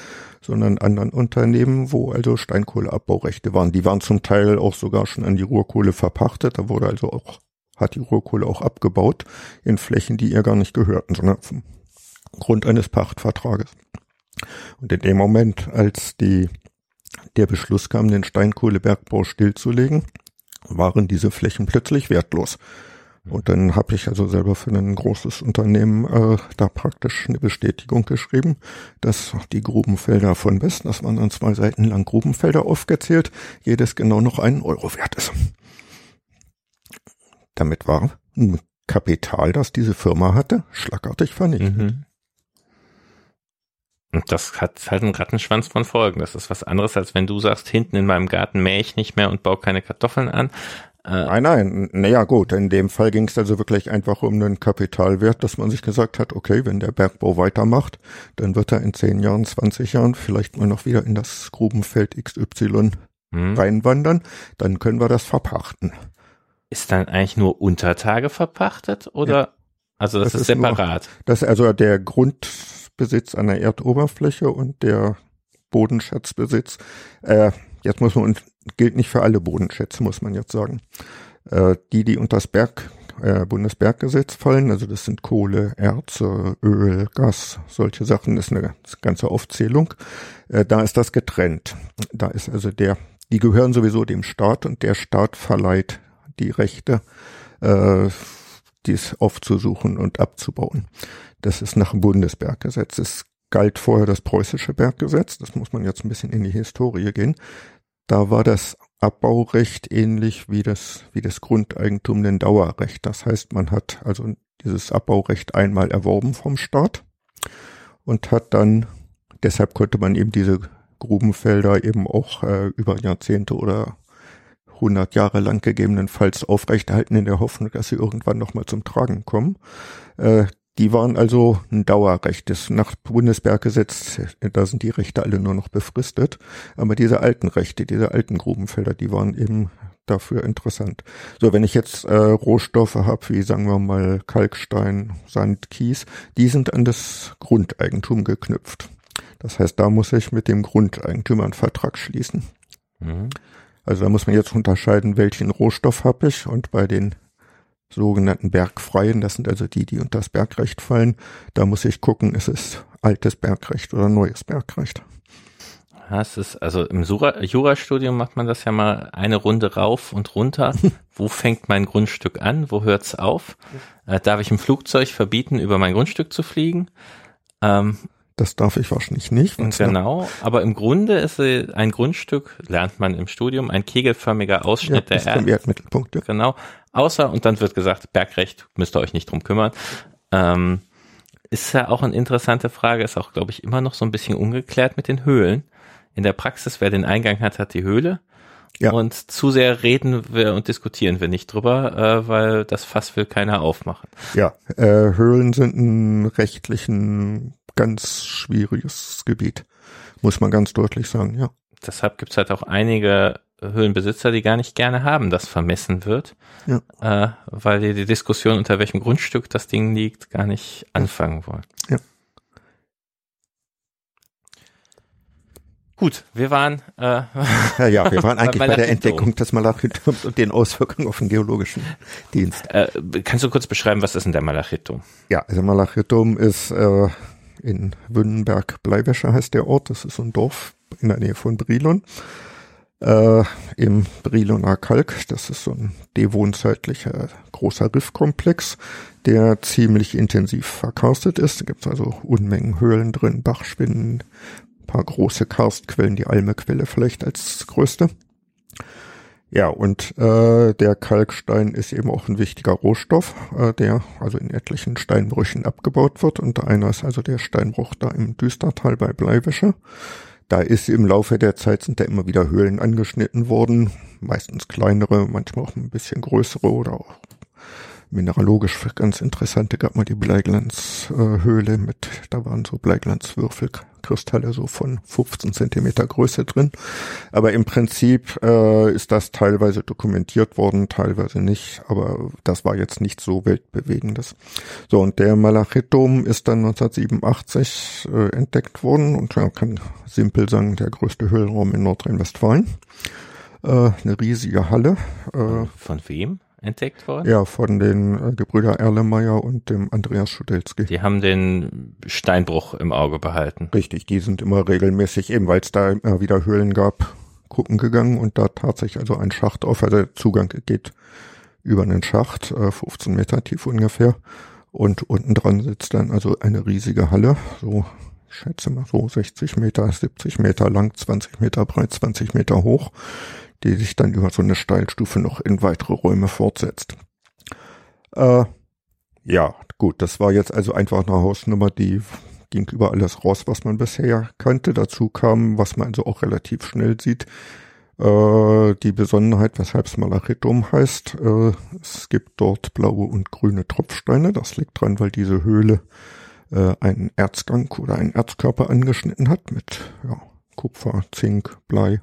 sondern anderen Unternehmen, wo also Steinkohleabbaurechte waren. Die waren zum Teil auch sogar schon an die Ruhrkohle verpachtet. Da wurde also auch, hat die Ruhrkohle auch abgebaut in Flächen, die ihr gar nicht gehörten, sondern vom Grund eines Pachtvertrages. Und in dem Moment, als die der Beschluss kam, den Steinkohlebergbau stillzulegen, waren diese Flächen plötzlich wertlos. Und dann habe ich also selber für ein großes Unternehmen äh, da praktisch eine Bestätigung geschrieben, dass die Grubenfelder von West, das waren dann zwei Seiten lang Grubenfelder aufgezählt, jedes genau noch einen Euro wert ist. Damit war ein Kapital, das diese Firma hatte, schlagartig vernichtet. Mhm. Und das hat halt einen Rattenschwanz von Folgen. Das ist was anderes, als wenn du sagst, hinten in meinem Garten mähe ich nicht mehr und baue keine Kartoffeln an. Äh, nein, nein, naja gut, in dem Fall ging es also wirklich einfach um einen Kapitalwert, dass man sich gesagt hat, okay, wenn der Bergbau weitermacht, dann wird er in 10 Jahren, 20 Jahren vielleicht mal noch wieder in das Grubenfeld XY hm. reinwandern, dann können wir das verpachten. Ist dann eigentlich nur Untertage verpachtet oder? Ja. Also das, das ist, ist separat. Nur, das ist also der Grundbesitz an der Erdoberfläche und der Bodenschatzbesitz. Äh, jetzt muss man gilt nicht für alle Bodenschätze, muss man jetzt sagen. Äh, die, die unter das Berg, äh, Bundesberggesetz fallen, also das sind Kohle, Erze, Öl, Gas, solche Sachen, das ist eine ganze Aufzählung. Äh, da ist das getrennt. Da ist also der, die gehören sowieso dem Staat und der Staat verleiht die Rechte, äh, dies aufzusuchen und abzubauen. Das ist nach dem Bundesberggesetz. Es galt vorher das preußische Berggesetz. Das muss man jetzt ein bisschen in die Historie gehen. Da war das Abbaurecht ähnlich wie das, wie das Grundeigentum ein Dauerrecht. Das heißt, man hat also dieses Abbaurecht einmal erworben vom Staat und hat dann, deshalb konnte man eben diese Grubenfelder eben auch äh, über Jahrzehnte oder 100 Jahre lang gegebenenfalls aufrechterhalten in der Hoffnung, dass sie irgendwann nochmal zum Tragen kommen. Äh, die waren also ein Dauerrecht. Das nach Bundesberggesetz, da sind die Rechte alle nur noch befristet. Aber diese alten Rechte, diese alten Grubenfelder, die waren eben dafür interessant. So, wenn ich jetzt äh, Rohstoffe habe, wie sagen wir mal Kalkstein, Sand, Kies, die sind an das Grundeigentum geknüpft. Das heißt, da muss ich mit dem Grundeigentümer einen Vertrag schließen. Mhm. Also da muss man jetzt unterscheiden, welchen Rohstoff habe ich und bei den sogenannten Bergfreien, das sind also die, die unter das Bergrecht fallen. Da muss ich gucken, ist es altes Bergrecht oder neues Bergrecht. Ja, es ist, also im Jurastudium macht man das ja mal eine Runde rauf und runter. [laughs] wo fängt mein Grundstück an? Wo hört's auf? Äh, darf ich im Flugzeug verbieten, über mein Grundstück zu fliegen? Ähm, das darf ich wahrscheinlich nicht. Genau, aber im Grunde ist ein Grundstück, lernt man im Studium, ein kegelförmiger Ausschnitt ja, der Erde. Erdmittelpunkt. Ja. Genau, außer, und dann wird gesagt, Bergrecht, müsst ihr euch nicht drum kümmern. Ähm, ist ja auch eine interessante Frage, ist auch, glaube ich, immer noch so ein bisschen ungeklärt mit den Höhlen. In der Praxis, wer den Eingang hat, hat die Höhle. Ja. Und zu sehr reden wir und diskutieren wir nicht drüber, äh, weil das Fass will keiner aufmachen. Ja, äh, Höhlen sind ein rechtlichen ganz schwieriges Gebiet, muss man ganz deutlich sagen, ja. Deshalb gibt's halt auch einige Höhlenbesitzer, die gar nicht gerne haben, dass vermessen wird, ja. äh, weil die die Diskussion, unter welchem Grundstück das Ding liegt, gar nicht anfangen wollen. Ja. Gut, wir waren äh, [laughs] ja, ja, wir waren [laughs] eigentlich bei der Entdeckung des Malachitums und den Auswirkungen auf den geologischen Dienst. Äh, kannst du kurz beschreiben, was ist denn der Malachitum? Ja, also Malachitum ist äh, in Wünnenberg-Bleiwäscher heißt der Ort. Das ist so ein Dorf in der Nähe von Brilon. Äh, Im Briloner Kalk, das ist so ein devonzeitlicher großer Riffkomplex, der ziemlich intensiv verkarstet ist. Da gibt es also Unmengen Höhlen drin, Bachspinnen, paar große Karstquellen, die Almequelle vielleicht als größte. Ja, und äh, der Kalkstein ist eben auch ein wichtiger Rohstoff, äh, der also in etlichen Steinbrüchen abgebaut wird. Und einer ist also der Steinbruch da im Düstertal bei Bleiwäsche. Da ist im Laufe der Zeit sind da immer wieder Höhlen angeschnitten worden, meistens kleinere, manchmal auch ein bisschen größere oder auch mineralogisch ganz interessante gab mal die Bleiglanzhöhle mit, da waren so Bleiglanzwürfelkristalle so von 15 Zentimeter Größe drin. Aber im Prinzip äh, ist das teilweise dokumentiert worden, teilweise nicht, aber das war jetzt nicht so weltbewegendes. So, und der Malachitum ist dann 1987 äh, entdeckt worden und man kann simpel sagen, der größte Höhlenraum in Nordrhein-Westfalen. Äh, eine riesige Halle. Äh, Von wem? Entdeckt worden? Ja, von den äh, Gebrüder Erlemeyer und dem Andreas Schudelski. Die haben den Steinbruch im Auge behalten. Richtig, die sind immer regelmäßig, eben weil es da immer wieder Höhlen gab, gucken gegangen und da tatsächlich also ein Schacht auf, also der Zugang geht über einen Schacht, äh, 15 Meter tief ungefähr. Und unten dran sitzt dann also eine riesige Halle, so ich schätze mal so 60 Meter, 70 Meter lang, 20 Meter breit, 20 Meter hoch, die sich dann über so eine Steilstufe noch in weitere Räume fortsetzt. Äh, ja, gut, das war jetzt also einfach eine Hausnummer, die ging über alles raus, was man bisher kannte. Dazu kam, was man also auch relativ schnell sieht, äh, die Besonderheit, weshalb es Malachitum heißt. Äh, es gibt dort blaue und grüne Tropfsteine. Das liegt dran, weil diese Höhle äh, einen Erzgang oder einen Erzkörper angeschnitten hat mit ja, Kupfer, Zink, Blei,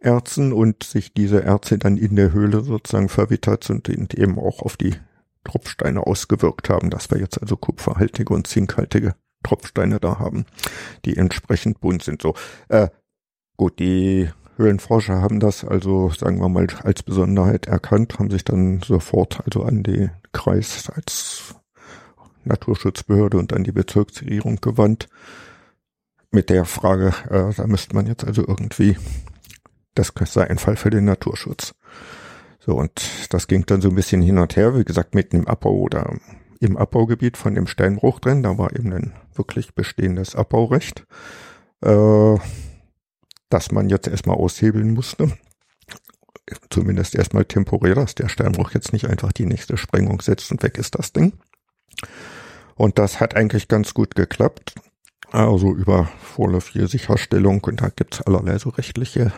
Erzen und sich diese Erze dann in der Höhle sozusagen verwittert und eben auch auf die Tropfsteine ausgewirkt haben, dass wir jetzt also kupferhaltige und zinkhaltige Tropfsteine da haben, die entsprechend bunt sind. So, äh, gut, die Höhlenforscher haben das also, sagen wir mal, als Besonderheit erkannt, haben sich dann sofort also an den Kreis als Naturschutzbehörde und an die Bezirksregierung gewandt mit der Frage, äh, da müsste man jetzt also irgendwie, das sei ein Fall für den Naturschutz. So, und das ging dann so ein bisschen hin und her, wie gesagt, mitten im Abbau oder im Abbaugebiet von dem Steinbruch drin, da war eben ein wirklich bestehendes Abbaurecht, äh, das man jetzt erstmal aushebeln musste. Zumindest erstmal temporär, dass der Steinbruch jetzt nicht einfach die nächste Sprengung setzt und weg ist das Ding. Und das hat eigentlich ganz gut geklappt. Also über vorläufige Sicherstellung und da gibt's allerlei so rechtliche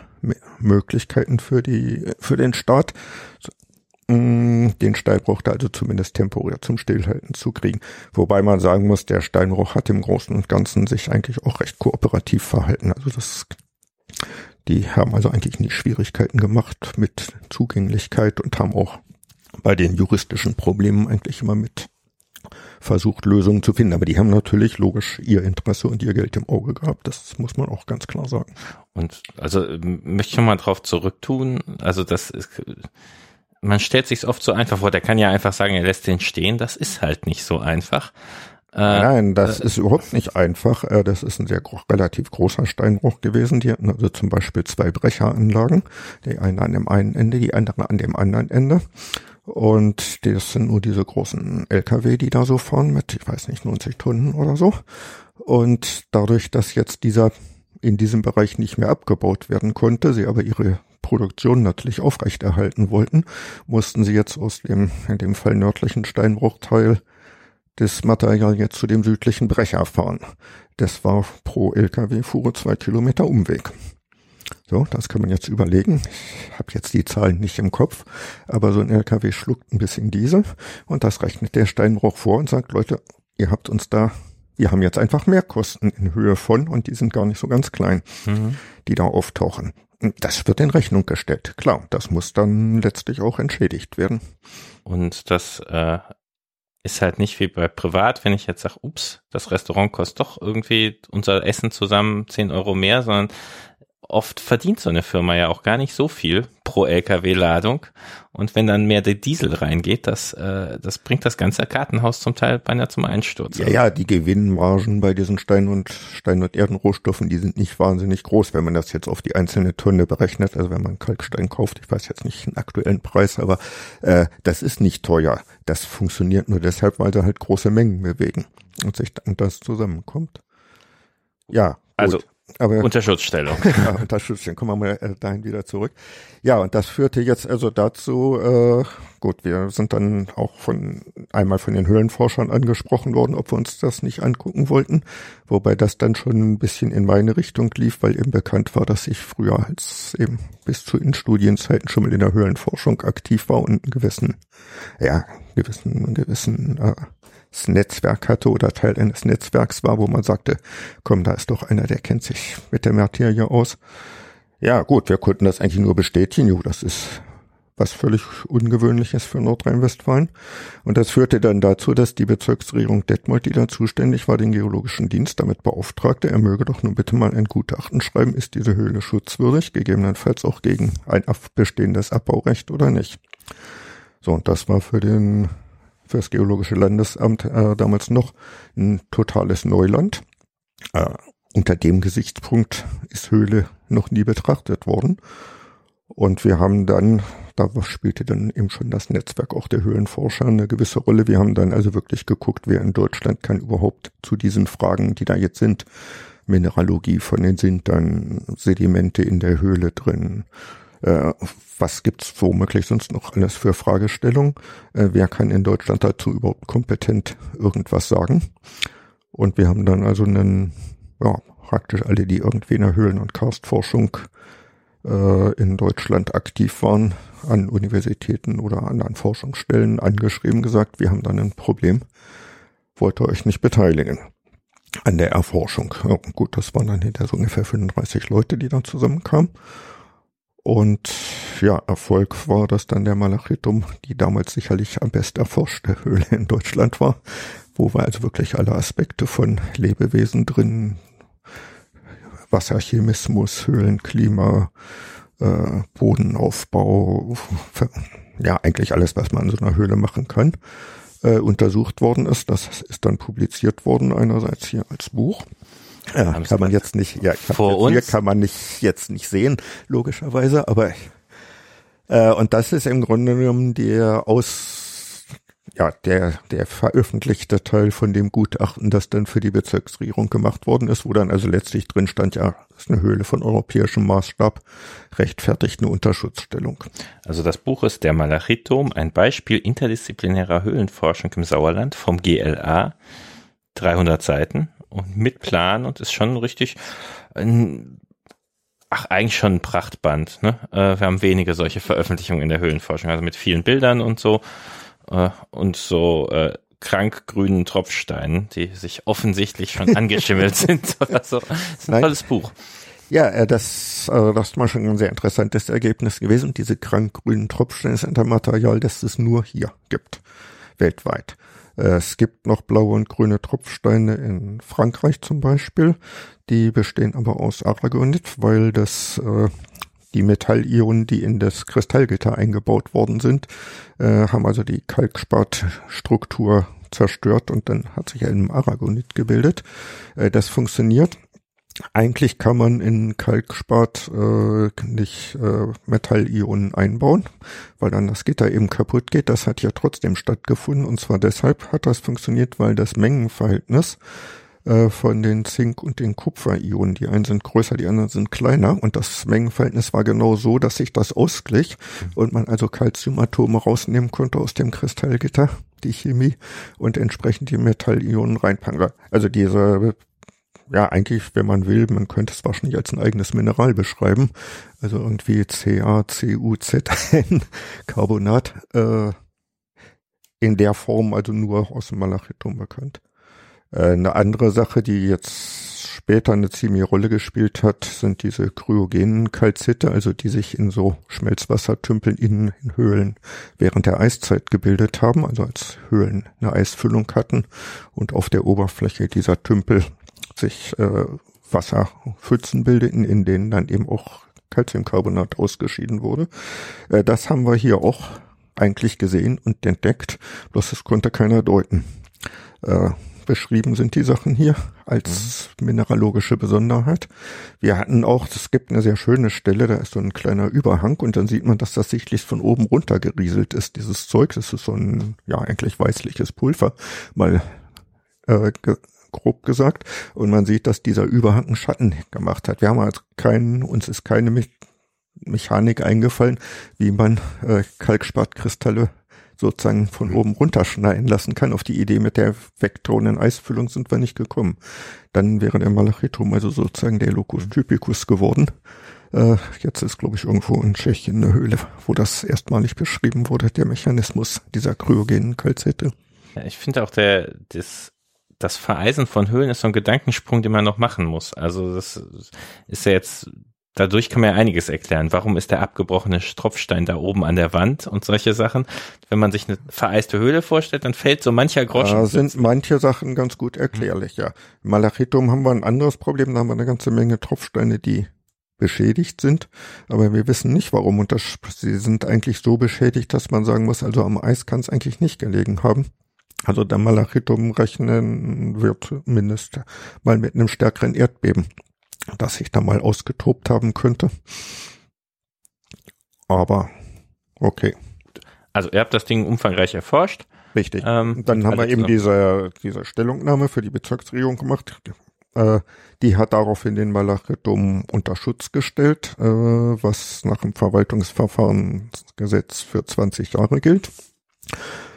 Möglichkeiten für die für den Staat, mm, den Steinbruch da also zumindest temporär zum Stillhalten zu kriegen. Wobei man sagen muss, der Steinbruch hat im Großen und Ganzen sich eigentlich auch recht kooperativ verhalten. Also das die haben also eigentlich nie Schwierigkeiten gemacht mit Zugänglichkeit und haben auch bei den juristischen Problemen eigentlich immer mit versucht, Lösungen zu finden. Aber die haben natürlich logisch ihr Interesse und ihr Geld im Auge gehabt. Das muss man auch ganz klar sagen. Und also möchte ich mal drauf zurücktun. Also das ist, man stellt sich oft so einfach vor, der kann ja einfach sagen, er lässt den stehen. Das ist halt nicht so einfach. Äh, Nein, das äh, ist überhaupt nicht einfach. Äh, das ist ein sehr relativ großer Steinbruch gewesen. Die hatten also zum Beispiel zwei Brecheranlagen. Die eine an dem einen Ende, die andere an dem anderen Ende. Und das sind nur diese großen LKW, die da so fahren mit, ich weiß nicht, 90 Tonnen oder so. Und dadurch, dass jetzt dieser in diesem Bereich nicht mehr abgebaut werden konnte, sie aber ihre Produktion natürlich aufrechterhalten wollten, mussten sie jetzt aus dem, in dem Fall nördlichen Steinbruchteil das Material jetzt zu dem südlichen Brecher fahren. Das war pro LKW-Fuhre zwei Kilometer Umweg. So, das kann man jetzt überlegen. Ich habe jetzt die Zahlen nicht im Kopf, aber so ein LKW schluckt ein bisschen Diesel und das rechnet der Steinbruch vor und sagt, Leute, ihr habt uns da, wir haben jetzt einfach mehr Kosten in Höhe von und die sind gar nicht so ganz klein, mhm. die da auftauchen. Das wird in Rechnung gestellt. Klar, das muss dann letztlich auch entschädigt werden. Und das äh, ist halt nicht wie bei privat, wenn ich jetzt sage, ups, das Restaurant kostet doch irgendwie unser Essen zusammen 10 Euro mehr, sondern oft verdient so eine Firma ja auch gar nicht so viel pro LKW-Ladung. Und wenn dann mehr der Diesel reingeht, das, äh, das bringt das ganze Kartenhaus zum Teil beinahe zum Einsturz. Ja, ja, die Gewinnmargen bei diesen Stein- und Stein- und Erdenrohstoffen, die sind nicht wahnsinnig groß, wenn man das jetzt auf die einzelne Tonne berechnet. Also wenn man Kalkstein kauft, ich weiß jetzt nicht den aktuellen Preis, aber äh, das ist nicht teuer. Das funktioniert nur deshalb, weil da halt große Mengen bewegen und sich dann das zusammenkommt. Ja. Gut. Also aber, Unterschutzstellung. [laughs] ja, Unterschutzstellung. Kommen wir mal äh, dahin wieder zurück. Ja, und das führte jetzt also dazu, äh, gut, wir sind dann auch von einmal von den Höhlenforschern angesprochen worden, ob wir uns das nicht angucken wollten, wobei das dann schon ein bisschen in meine Richtung lief, weil eben bekannt war, dass ich früher als eben bis zu in Studienzeiten schon mal in der Höhlenforschung aktiv war und einen gewissen, ja, gewissen, gewissen äh, Netzwerk hatte oder Teil eines Netzwerks war, wo man sagte, komm, da ist doch einer, der kennt sich mit der Materie aus. Ja, gut, wir konnten das eigentlich nur bestätigen. Jo, das ist was völlig Ungewöhnliches für Nordrhein-Westfalen. Und das führte dann dazu, dass die Bezirksregierung Detmold, die da zuständig war, den Geologischen Dienst damit beauftragte, er möge doch nun bitte mal ein Gutachten schreiben, ist diese Höhle schutzwürdig, gegebenenfalls auch gegen ein bestehendes Abbaurecht oder nicht. So, und das war für den das Geologische Landesamt äh, damals noch ein totales Neuland. Äh, unter dem Gesichtspunkt ist Höhle noch nie betrachtet worden. Und wir haben dann da spielte dann eben schon das Netzwerk auch der Höhlenforscher eine gewisse Rolle. Wir haben dann also wirklich geguckt, wer in Deutschland kann überhaupt zu diesen Fragen, die da jetzt sind, Mineralogie von den sind Sedimente in der Höhle drin, äh, was gibt's womöglich sonst noch alles für Fragestellungen? Äh, wer kann in Deutschland dazu überhaupt kompetent irgendwas sagen? Und wir haben dann also einen, ja, praktisch alle, die irgendwie in der Höhlen- und Karstforschung äh, in Deutschland aktiv waren, an Universitäten oder anderen Forschungsstellen angeschrieben, gesagt, wir haben dann ein Problem, wollt ihr euch nicht beteiligen an der Erforschung. Ja, gut, das waren dann hinter so ungefähr 35 Leute, die dann zusammenkamen. Und ja, Erfolg war, dass dann der Malachitum, die damals sicherlich am best erforschte Höhle in Deutschland war, wo wir also wirklich alle Aspekte von Lebewesen drin, Wasserchemismus, Höhlenklima, äh, Bodenaufbau, ja, eigentlich alles, was man in so einer Höhle machen kann, äh, untersucht worden ist. Das ist dann publiziert worden, einerseits hier als Buch ja, kann man jetzt nicht, ja, vor uns hier kann man nicht jetzt nicht sehen, logischerweise, aber äh, und das ist im Grunde genommen der aus ja, der, der veröffentlichte Teil von dem Gutachten, das dann für die Bezirksregierung gemacht worden ist, wo dann also letztlich drin stand, ja, das ist eine Höhle von europäischem Maßstab, rechtfertigt eine Unterschutzstellung. Also das Buch ist der Malachitum, ein Beispiel interdisziplinärer Höhlenforschung im Sauerland vom GLA, 300 Seiten und mit Plan und ist schon richtig ein, ach, eigentlich schon ein Prachtband. Ne? Äh, wir haben wenige solche Veröffentlichungen in der Höhlenforschung, also mit vielen Bildern und so äh, und so äh, krankgrünen Tropfsteinen, die sich offensichtlich schon [laughs] angeschimmelt sind oder so. Das ist ein Nein. tolles Buch. Ja, äh, das, äh, das war schon ein sehr interessantes Ergebnis gewesen. Diese krankgrünen Tropfsteine sind ein Material, das es nur hier gibt, weltweit. Äh, es gibt noch blaue und grüne Tropfsteine in Frankreich zum Beispiel. Die bestehen aber aus Aragonit, weil das äh, die Metallionen, die in das Kristallgitter eingebaut worden sind, äh, haben also die Kalkspatstruktur zerstört und dann hat sich ein Aragonit gebildet. Äh, das funktioniert eigentlich kann man in Kalkspat äh, nicht äh, Metallionen einbauen, weil dann das Gitter eben kaputt geht. Das hat ja trotzdem stattgefunden und zwar deshalb hat das funktioniert, weil das Mengenverhältnis äh, von den Zink- und den Kupferionen, die einen sind größer, die anderen sind kleiner und das Mengenverhältnis war genau so, dass sich das ausglich und man also Calciumatome rausnehmen konnte aus dem Kristallgitter, die Chemie und entsprechend die Metallionen reinpacken. Also diese ja, eigentlich, wenn man will, man könnte es wahrscheinlich als ein eigenes Mineral beschreiben. Also irgendwie CaCuZn, [laughs] Carbonat, äh, in der Form also nur aus dem Malachitum bekannt. Äh, eine andere Sache, die jetzt später eine ziemliche Rolle gespielt hat, sind diese kryogenen Kalzite, also die sich in so Schmelzwassertümpeln in, in Höhlen während der Eiszeit gebildet haben, also als Höhlen eine Eisfüllung hatten und auf der Oberfläche dieser Tümpel sich äh, Wasserpfützen bildeten, in denen dann eben auch Calciumcarbonat ausgeschieden wurde. Äh, das haben wir hier auch eigentlich gesehen und entdeckt, bloß es konnte keiner deuten. Äh, beschrieben sind die Sachen hier als mhm. mineralogische Besonderheit. Wir hatten auch, es gibt eine sehr schöne Stelle, da ist so ein kleiner Überhang und dann sieht man, dass das sichtlich von oben runter gerieselt ist, dieses Zeug. Das ist so ein, ja, eigentlich weißliches Pulver, mal äh, grob gesagt. Und man sieht, dass dieser Überhang einen Schatten gemacht hat. Wir haben also keinen, uns ist keine Me Mechanik eingefallen, wie man äh, Kalkspatkristalle sozusagen von mhm. oben runterschneiden lassen kann. Auf die Idee mit der vektornen Eisfüllung sind wir nicht gekommen. Dann wäre der Malachitum also sozusagen der Locus typicus geworden. Äh, jetzt ist, glaube ich, irgendwo in Tschechien eine Höhle, wo das erstmalig beschrieben wurde, der Mechanismus dieser kryogenen Kalzite. Ja, ich finde auch der, das das Vereisen von Höhlen ist so ein Gedankensprung, den man noch machen muss. Also das ist ja jetzt, dadurch kann man ja einiges erklären. Warum ist der abgebrochene Tropfstein da oben an der Wand und solche Sachen? Wenn man sich eine vereiste Höhle vorstellt, dann fällt so mancher Groschen. Da sind manche Sachen ganz gut erklärlich, ja. Im Malachitum haben wir ein anderes Problem, da haben wir eine ganze Menge Tropfsteine, die beschädigt sind, aber wir wissen nicht warum und das, sie sind eigentlich so beschädigt, dass man sagen muss, also am Eis kann es eigentlich nicht gelegen haben. Also der Malachitum rechnen wird mindestens mal mit einem stärkeren Erdbeben, das sich da mal ausgetobt haben könnte. Aber Okay. Also ihr habt das Ding umfangreich erforscht. Richtig. Ähm, dann haben wir eben diese, diese Stellungnahme für die Bezirksregierung gemacht. Äh, die hat daraufhin den Malachedom unter Schutz gestellt, äh, was nach dem Verwaltungsverfahrensgesetz für 20 Jahre gilt.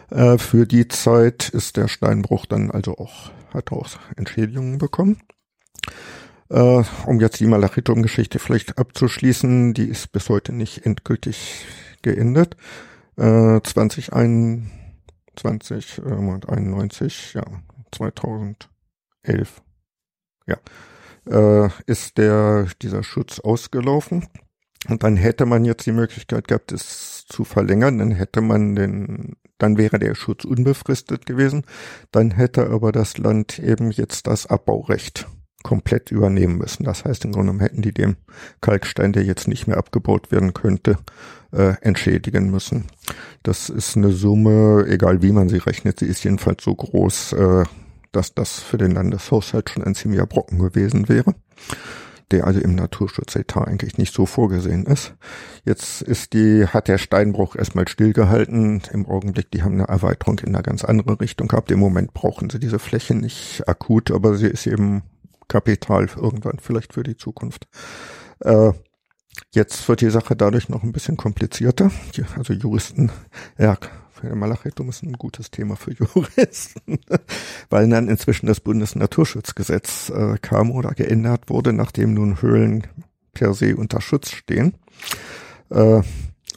Äh, für die Zeit ist der Steinbruch dann also auch, hat auch Entschädigungen bekommen. Äh, um jetzt die Malachitum-Geschichte vielleicht abzuschließen, die ist bis heute nicht endgültig geendet. Äh, 2021, äh, 91, ja, 2011, ja, äh, ist der, dieser Schutz ausgelaufen. Und dann hätte man jetzt die Möglichkeit gehabt, es zu verlängern. Dann hätte man den, dann wäre der Schutz unbefristet gewesen. Dann hätte aber das Land eben jetzt das Abbaurecht komplett übernehmen müssen. Das heißt, im Grunde hätten die dem Kalkstein, der jetzt nicht mehr abgebaut werden könnte, äh, entschädigen müssen. Das ist eine Summe, egal wie man sie rechnet, sie ist jedenfalls so groß, äh, dass das für den Landeshaushalt schon ein ziemlicher Brocken gewesen wäre der also im Naturschutzetat eigentlich nicht so vorgesehen ist. Jetzt ist die, hat der Steinbruch erstmal stillgehalten. Im Augenblick, die haben eine Erweiterung in eine ganz andere Richtung gehabt. Im Moment brauchen sie diese Fläche nicht akut, aber sie ist eben Kapital irgendwann vielleicht für die Zukunft. Äh, jetzt wird die Sache dadurch noch ein bisschen komplizierter. Also Juristen, ja, Malachitum ist ein gutes Thema für Juristen, [laughs] weil dann inzwischen das Bundesnaturschutzgesetz äh, kam oder geändert wurde, nachdem nun Höhlen per se unter Schutz stehen. Äh,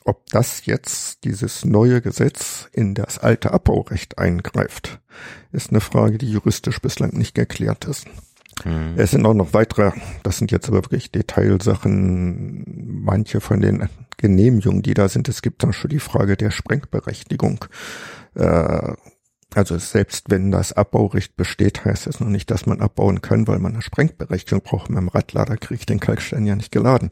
ob das jetzt dieses neue Gesetz in das alte Abbaurecht eingreift, ist eine Frage, die juristisch bislang nicht geklärt ist. Mhm. Es sind auch noch weitere, das sind jetzt aber wirklich Detailsachen, manche von den Genehmigungen, die da sind. Es gibt dann schon die Frage der Sprengberechtigung. Äh, also selbst wenn das Abbaurecht besteht, heißt das noch nicht, dass man abbauen kann, weil man eine Sprengberechtigung braucht. Mit dem Radlader kriege ich den Kalkstein ja nicht geladen.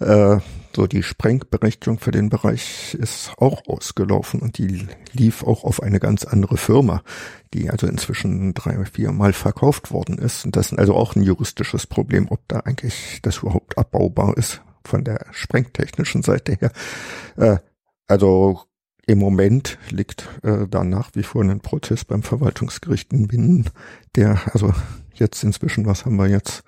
Äh, so die Sprengberechtigung für den Bereich ist auch ausgelaufen und die lief auch auf eine ganz andere Firma, die also inzwischen drei, vier Mal verkauft worden ist. Und das ist also auch ein juristisches Problem, ob da eigentlich das überhaupt abbaubar ist von der sprengtechnischen Seite her. Äh, also im Moment liegt äh, da nach wie vor ein Prozess beim Verwaltungsgericht in Binnen, der, also jetzt inzwischen, was haben wir jetzt,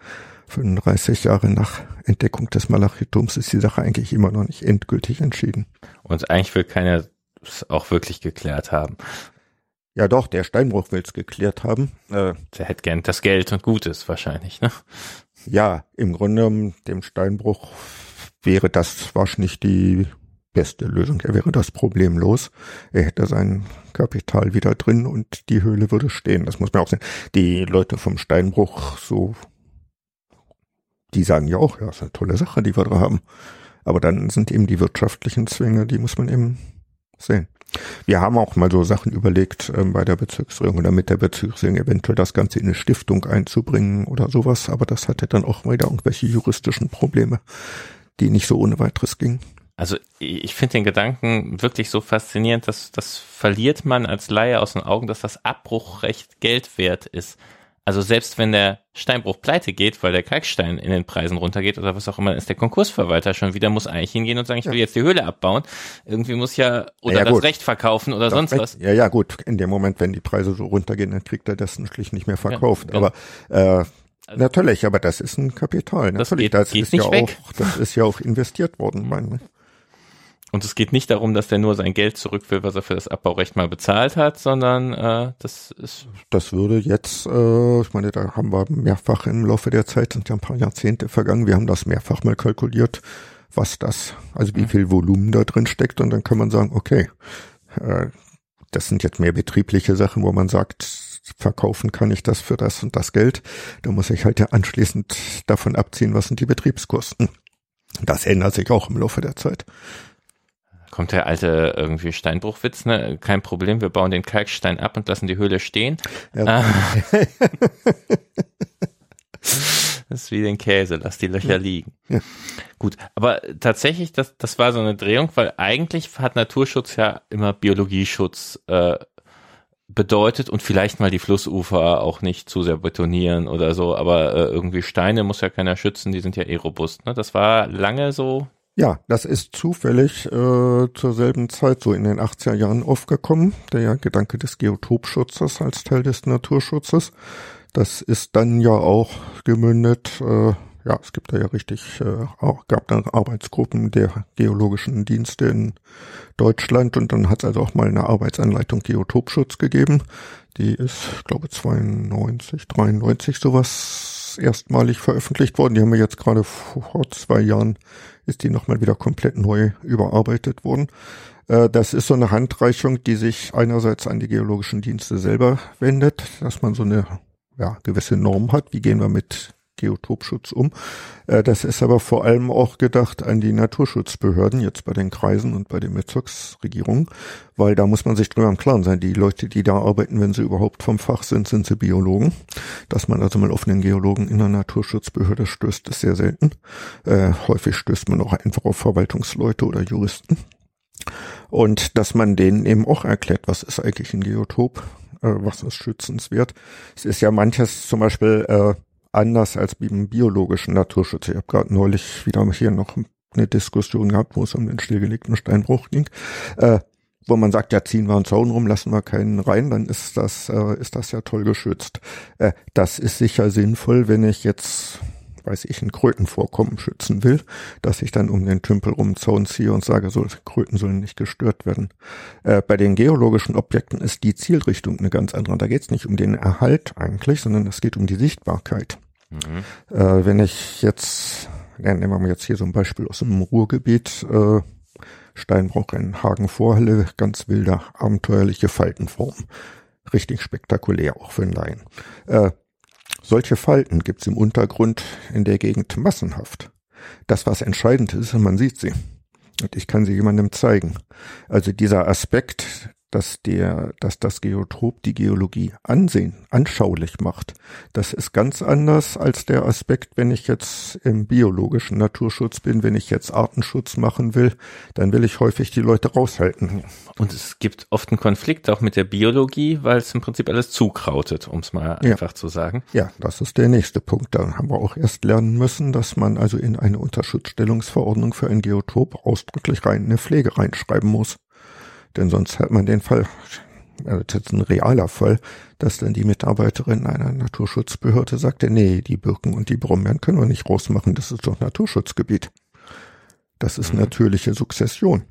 35 Jahre nach Entdeckung des Malachitums ist die Sache eigentlich immer noch nicht endgültig entschieden. Und eigentlich will keiner es auch wirklich geklärt haben. Ja doch, der Steinbruch will es geklärt haben. Äh, der hätte gern das Geld und Gutes wahrscheinlich, ne? Ja, im Grunde dem Steinbruch wäre das wahrscheinlich die beste Lösung. Er wäre das Problem los. Er hätte sein Kapital wieder drin und die Höhle würde stehen. Das muss man auch sehen. Die Leute vom Steinbruch, so, die sagen ja auch, ja, ist eine tolle Sache, die wir da haben. Aber dann sind eben die wirtschaftlichen Zwänge, die muss man eben sehen. Wir haben auch mal so Sachen überlegt, ähm, bei der Bezirksregierung oder mit der Bezirksregierung eventuell das Ganze in eine Stiftung einzubringen oder sowas, aber das hatte dann auch wieder irgendwelche juristischen Probleme, die nicht so ohne weiteres gingen. Also ich finde den Gedanken wirklich so faszinierend, dass das verliert man als Laie aus den Augen, dass das Abbruchrecht Geld wert ist. Also selbst wenn der Steinbruch pleite geht, weil der Kalkstein in den Preisen runtergeht oder was auch immer, ist der Konkursverwalter schon wieder, muss eigentlich hingehen und sagen, ich will ja. jetzt die Höhle abbauen. Irgendwie muss ja, oder ja, ja, das Recht verkaufen oder das sonst Recht, was. Ja, ja, gut. In dem Moment, wenn die Preise so runtergehen, dann kriegt er das natürlich nicht mehr verkauft. Genau. Aber äh, also, Natürlich, aber das ist ein Kapital. Das Natürlich, geht, das geht ist nicht ja weg. auch, das ist ja auch investiert worden, meine und es geht nicht darum, dass der nur sein Geld zurück will, was er für das Abbaurecht mal bezahlt hat, sondern äh, das ist. Das würde jetzt, äh, ich meine, da haben wir mehrfach im Laufe der Zeit, sind ja ein paar Jahrzehnte vergangen, wir haben das mehrfach mal kalkuliert, was das, also wie mhm. viel Volumen da drin steckt, und dann kann man sagen, okay, äh, das sind jetzt mehr betriebliche Sachen, wo man sagt, verkaufen kann ich das für das und das Geld. Da muss ich halt ja anschließend davon abziehen, was sind die Betriebskosten. Das ändert sich auch im Laufe der Zeit kommt der alte irgendwie Steinbruchwitz, ne? Kein Problem, wir bauen den Kalkstein ab und lassen die Höhle stehen. Ja. Ah. [laughs] das ist wie den Käse, lass die Löcher liegen. Ja. Gut, aber tatsächlich, das, das war so eine Drehung, weil eigentlich hat Naturschutz ja immer Biologieschutz äh, bedeutet und vielleicht mal die Flussufer auch nicht zu sehr betonieren oder so, aber äh, irgendwie Steine muss ja keiner schützen, die sind ja eh robust. Ne? Das war lange so Ja, das ist zufällig äh, zur selben Zeit, so in den 80er Jahren aufgekommen, der Gedanke des Geotopschutzes als Teil des Naturschutzes. Das ist dann ja auch gemündet, äh, ja, es gibt da ja richtig, äh, auch, gab da Arbeitsgruppen der geologischen Dienste in Deutschland und dann hat es also auch mal eine Arbeitsanleitung Geotopschutz gegeben. Die ist, glaube 92, 93 sowas erstmalig veröffentlicht worden. Die haben wir jetzt gerade vor zwei Jahren, ist die nochmal wieder komplett neu überarbeitet worden. Äh, das ist so eine Handreichung, die sich einerseits an die geologischen Dienste selber wendet, dass man so eine ja, gewisse Norm hat. Wie gehen wir mit Geotopschutz um. Äh, das ist aber vor allem auch gedacht an die Naturschutzbehörden, jetzt bei den Kreisen und bei den Bezirksregierungen, weil da muss man sich drüber im Klaren sein. Die Leute, die da arbeiten, wenn sie überhaupt vom Fach sind, sind sie Biologen. Dass man also mal auf einen Geologen in einer Naturschutzbehörde stößt, ist sehr selten. Äh, häufig stößt man auch einfach auf Verwaltungsleute oder Juristen. Und dass man denen eben auch erklärt, was ist eigentlich ein Geotop, äh, was ist schützenswert. Es ist ja manches zum Beispiel äh, anders als beim biologischen Naturschutz. Ich habe gerade neulich wieder hier noch eine Diskussion gehabt, wo es um den stillgelegten Steinbruch ging. Äh, wo man sagt, ja, ziehen wir einen Zaun rum, lassen wir keinen rein, dann ist das, äh, ist das ja toll geschützt. Äh, das ist sicher sinnvoll, wenn ich jetzt, weiß ich, ein Krötenvorkommen schützen will, dass ich dann um den Tümpel rum Zaun ziehe und sage, so, Kröten sollen nicht gestört werden. Äh, bei den geologischen Objekten ist die Zielrichtung eine ganz andere. Da geht es nicht um den Erhalt eigentlich, sondern es geht um die Sichtbarkeit. Mhm. Äh, wenn ich jetzt, ja, nehmen wir mal jetzt hier so ein Beispiel aus dem Ruhrgebiet, äh, Steinbruch in Hagen-Vorhalle, ganz wilder, abenteuerliche Faltenform. Richtig spektakulär, auch für einen Laien. Äh, solche Falten gibt's im Untergrund in der Gegend massenhaft. Das, was entscheidend ist, man sieht sie. Und ich kann sie jemandem zeigen. Also dieser Aspekt dass der, dass das Geotop die Geologie ansehen, anschaulich macht. Das ist ganz anders als der Aspekt, wenn ich jetzt im biologischen Naturschutz bin, wenn ich jetzt Artenschutz machen will, dann will ich häufig die Leute raushalten. Und es gibt oft einen Konflikt auch mit der Biologie, weil es im Prinzip alles zukrautet, um es mal ja. einfach zu sagen. Ja, das ist der nächste Punkt. Da haben wir auch erst lernen müssen, dass man also in eine Unterschutzstellungsverordnung für ein Geotop ausdrücklich rein eine Pflege reinschreiben muss. Denn sonst hat man den Fall, also das ist ein realer Fall, dass dann die Mitarbeiterin einer Naturschutzbehörde sagte, nee, die Birken und die Brombeeren können wir nicht rausmachen, das ist doch Naturschutzgebiet. Das ist mhm. natürliche Sukzession.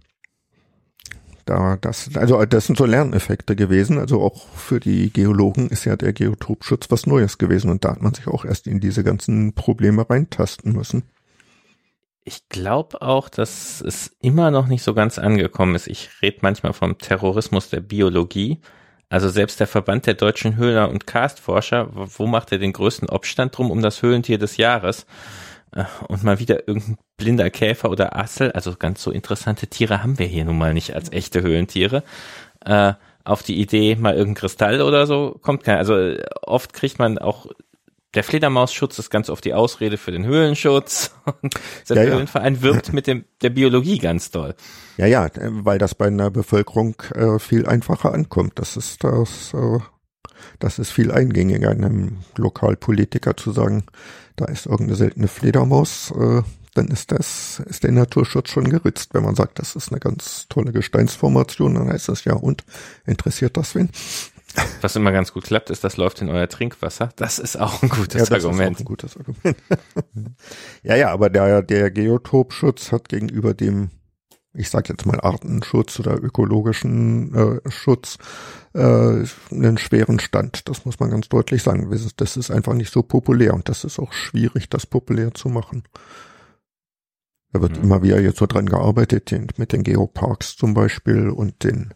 Da, das, also das sind so Lerneffekte gewesen. Also auch für die Geologen ist ja der Geotopschutz was Neues gewesen und da hat man sich auch erst in diese ganzen Probleme reintasten müssen ich glaube auch, dass es immer noch nicht so ganz angekommen ist. Ich rede manchmal vom Terrorismus der Biologie. Also selbst der Verband der deutschen Höhler- und Karstforscher, wo macht er den größten Obstand drum um das Höhlentier des Jahres? Äh, und mal wieder irgendein blinder Käfer oder Assel, also ganz so interessante Tiere haben wir hier nun mal nicht als echte Höhlentiere. Äh, auf die Idee, mal irgendein Kristall oder so kommt kein. Also oft kriegt man auch der Fledermausschutz ist ganz oft die Ausrede für den Höhlenschutz. [laughs] der ja, Höhlenverein ja. wirbt mit dem, der Biologie ganz toll. Ja, ja, weil das bei einer Bevölkerung äh, viel einfacher ankommt. Das ist das, äh, das ist viel eingängiger einem Lokalpolitiker zu sagen, da ist irgendeine seltene Fledermaus, äh, dann ist das, ist der Naturschutz schon geritzt. Wenn man sagt, das ist eine ganz tolle Gesteinsformation, dann heißt das ja, und interessiert das wen? Was immer ganz gut klappt, ist, das läuft in euer Trinkwasser. Das ist auch ein gutes ja, das Argument. Ist auch ein gutes Argument. [laughs] ja, ja, aber der, der Geotopschutz hat gegenüber dem, ich sag jetzt mal Artenschutz oder ökologischen äh, Schutz äh, einen schweren Stand. Das muss man ganz deutlich sagen. Das ist einfach nicht so populär und das ist auch schwierig, das populär zu machen. Da wird mhm. immer wieder jetzt so dran gearbeitet, mit den Geoparks zum Beispiel und den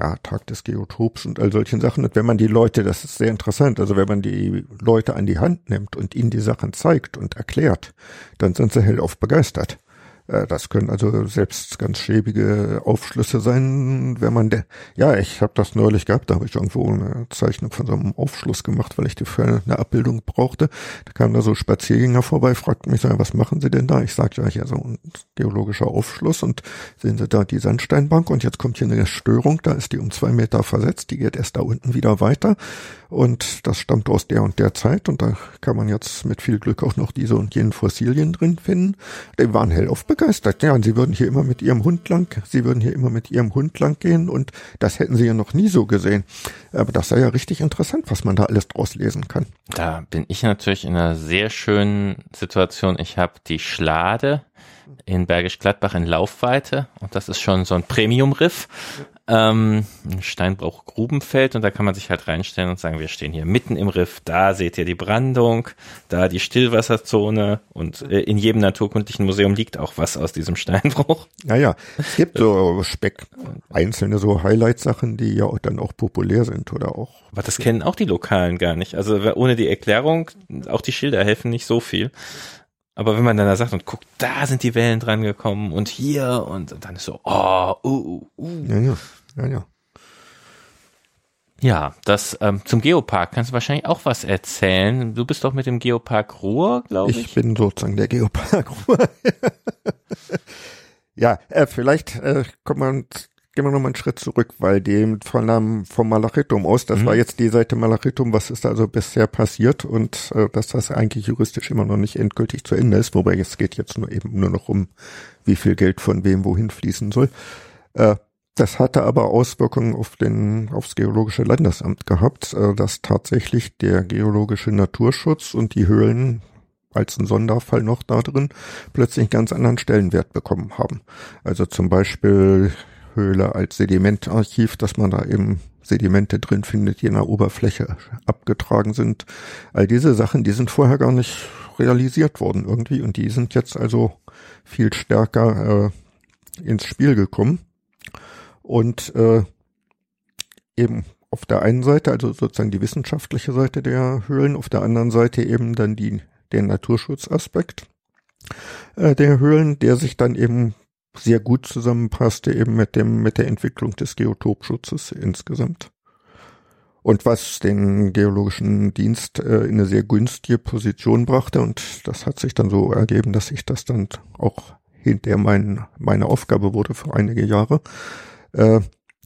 ja, Tag des Geotops und all solchen Sachen. Und wenn man die Leute, das ist sehr interessant, also wenn man die Leute an die Hand nimmt und ihnen die Sachen zeigt und erklärt, dann sind sie hellauf begeistert. Äh, das können also selbst ganz schäbige Aufschlüsse sein, wenn man der, ja, ich habe das neulich gehabt, da habe ich irgendwo eine Zeichnung von so einem Aufschluss gemacht, weil ich die für eine Abbildung brauchte. Da kam da so Spaziergänger vorbei, fragten mich was machen Sie denn da? Ich sagte, ja, ja, so ein geologischer Aufschluss und sehen Sie da die Sandsteinbank und jetzt kommt hier eine Störung, da ist die um zwei Meter versetzt, die geht erst da unten wieder weiter und das stammt aus der und der Zeit und da kann man jetzt mit viel Glück auch noch diese und jenen Fossilien drin finden. Die waren hell auf begeistert. Ja, und sie würden hier immer mit ihrem Hund lang, sie würden hier immer mit ihrem Hund lang gehen und das hätten sie ja noch nie so gesehen. Aber das sei ja richtig interessant, was man da alles draus lesen kann. Da bin ich natürlich in einer sehr schönen Situation. Ich habe die Schlade in Bergisch Gladbach in Laufweite und das ist schon so ein Premium-Riff ähm, ein Steinbruch-Grubenfeld und da kann man sich halt reinstellen und sagen, wir stehen hier mitten im Riff, da seht ihr die Brandung, da die Stillwasserzone und äh, in jedem naturkundlichen Museum liegt auch was aus diesem Steinbruch. Naja, es gibt so Speck, einzelne so Highlight-Sachen, die ja dann auch populär sind oder auch. Aber das kennen auch die Lokalen gar nicht. Also ohne die Erklärung, auch die Schilder helfen nicht so viel. Aber wenn man dann da sagt und guckt, da sind die Wellen dran gekommen und hier und, und dann ist so, oh, uh, uh, uh. Ja, ja. Ja, ja. Ja, das ähm, zum Geopark kannst du wahrscheinlich auch was erzählen. Du bist doch mit dem Geopark Ruhr, glaube ich. Ich bin sozusagen der Geopark Ruhr. [laughs] ja, äh, vielleicht äh, kommt man gehen wir noch mal einen Schritt zurück, weil dem von vom Malachitum aus, das mhm. war jetzt die Seite Malachitum, was ist also bisher passiert und äh, dass das eigentlich juristisch immer noch nicht endgültig zu Ende ist, wobei es geht jetzt nur eben nur noch um, wie viel Geld von wem wohin fließen soll. Äh, das hatte aber Auswirkungen auf den, aufs Geologische Landesamt gehabt, äh, dass tatsächlich der geologische Naturschutz und die Höhlen als ein Sonderfall noch da drin plötzlich einen ganz anderen Stellenwert bekommen haben. Also zum Beispiel Höhle als Sedimentarchiv, dass man da eben Sedimente drin findet, die in der Oberfläche abgetragen sind. All diese Sachen, die sind vorher gar nicht realisiert worden irgendwie und die sind jetzt also viel stärker äh, ins Spiel gekommen. Und äh, eben auf der einen Seite, also sozusagen die wissenschaftliche Seite der Höhlen, auf der anderen Seite eben dann die, den Naturschutzaspekt äh, der Höhlen, der sich dann eben sehr gut zusammenpasste eben mit dem, mit der Entwicklung des Geotopschutzes insgesamt. Und was den geologischen Dienst äh, in eine sehr günstige Position brachte, und das hat sich dann so ergeben, dass ich das dann auch hinter mein, meine Aufgabe wurde für einige Jahre, äh,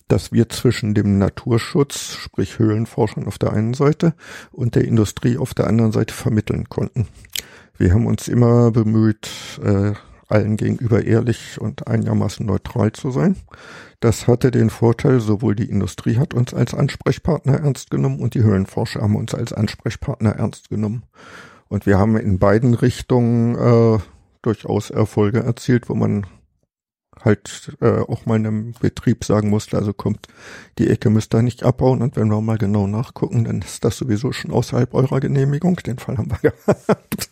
dass wir zwischen dem Naturschutz, sprich Höhlenforschern auf der einen Seite und der Industrie auf der anderen Seite vermitteln konnten. Wir haben uns immer bemüht, äh, allen gegenüber ehrlich und einigermaßen neutral zu sein. Das hatte den Vorteil, sowohl die Industrie hat uns als Ansprechpartner ernst genommen und die Höhlenforscher haben uns als Ansprechpartner ernst genommen. Und wir haben in beiden Richtungen äh, durchaus Erfolge erzielt, wo man halt äh, auch mal einem Betrieb sagen musste, also kommt, die Ecke müsst ihr nicht abbauen und wenn wir mal genau nachgucken, dann ist das sowieso schon außerhalb eurer Genehmigung. Den Fall haben wir [laughs] gehabt.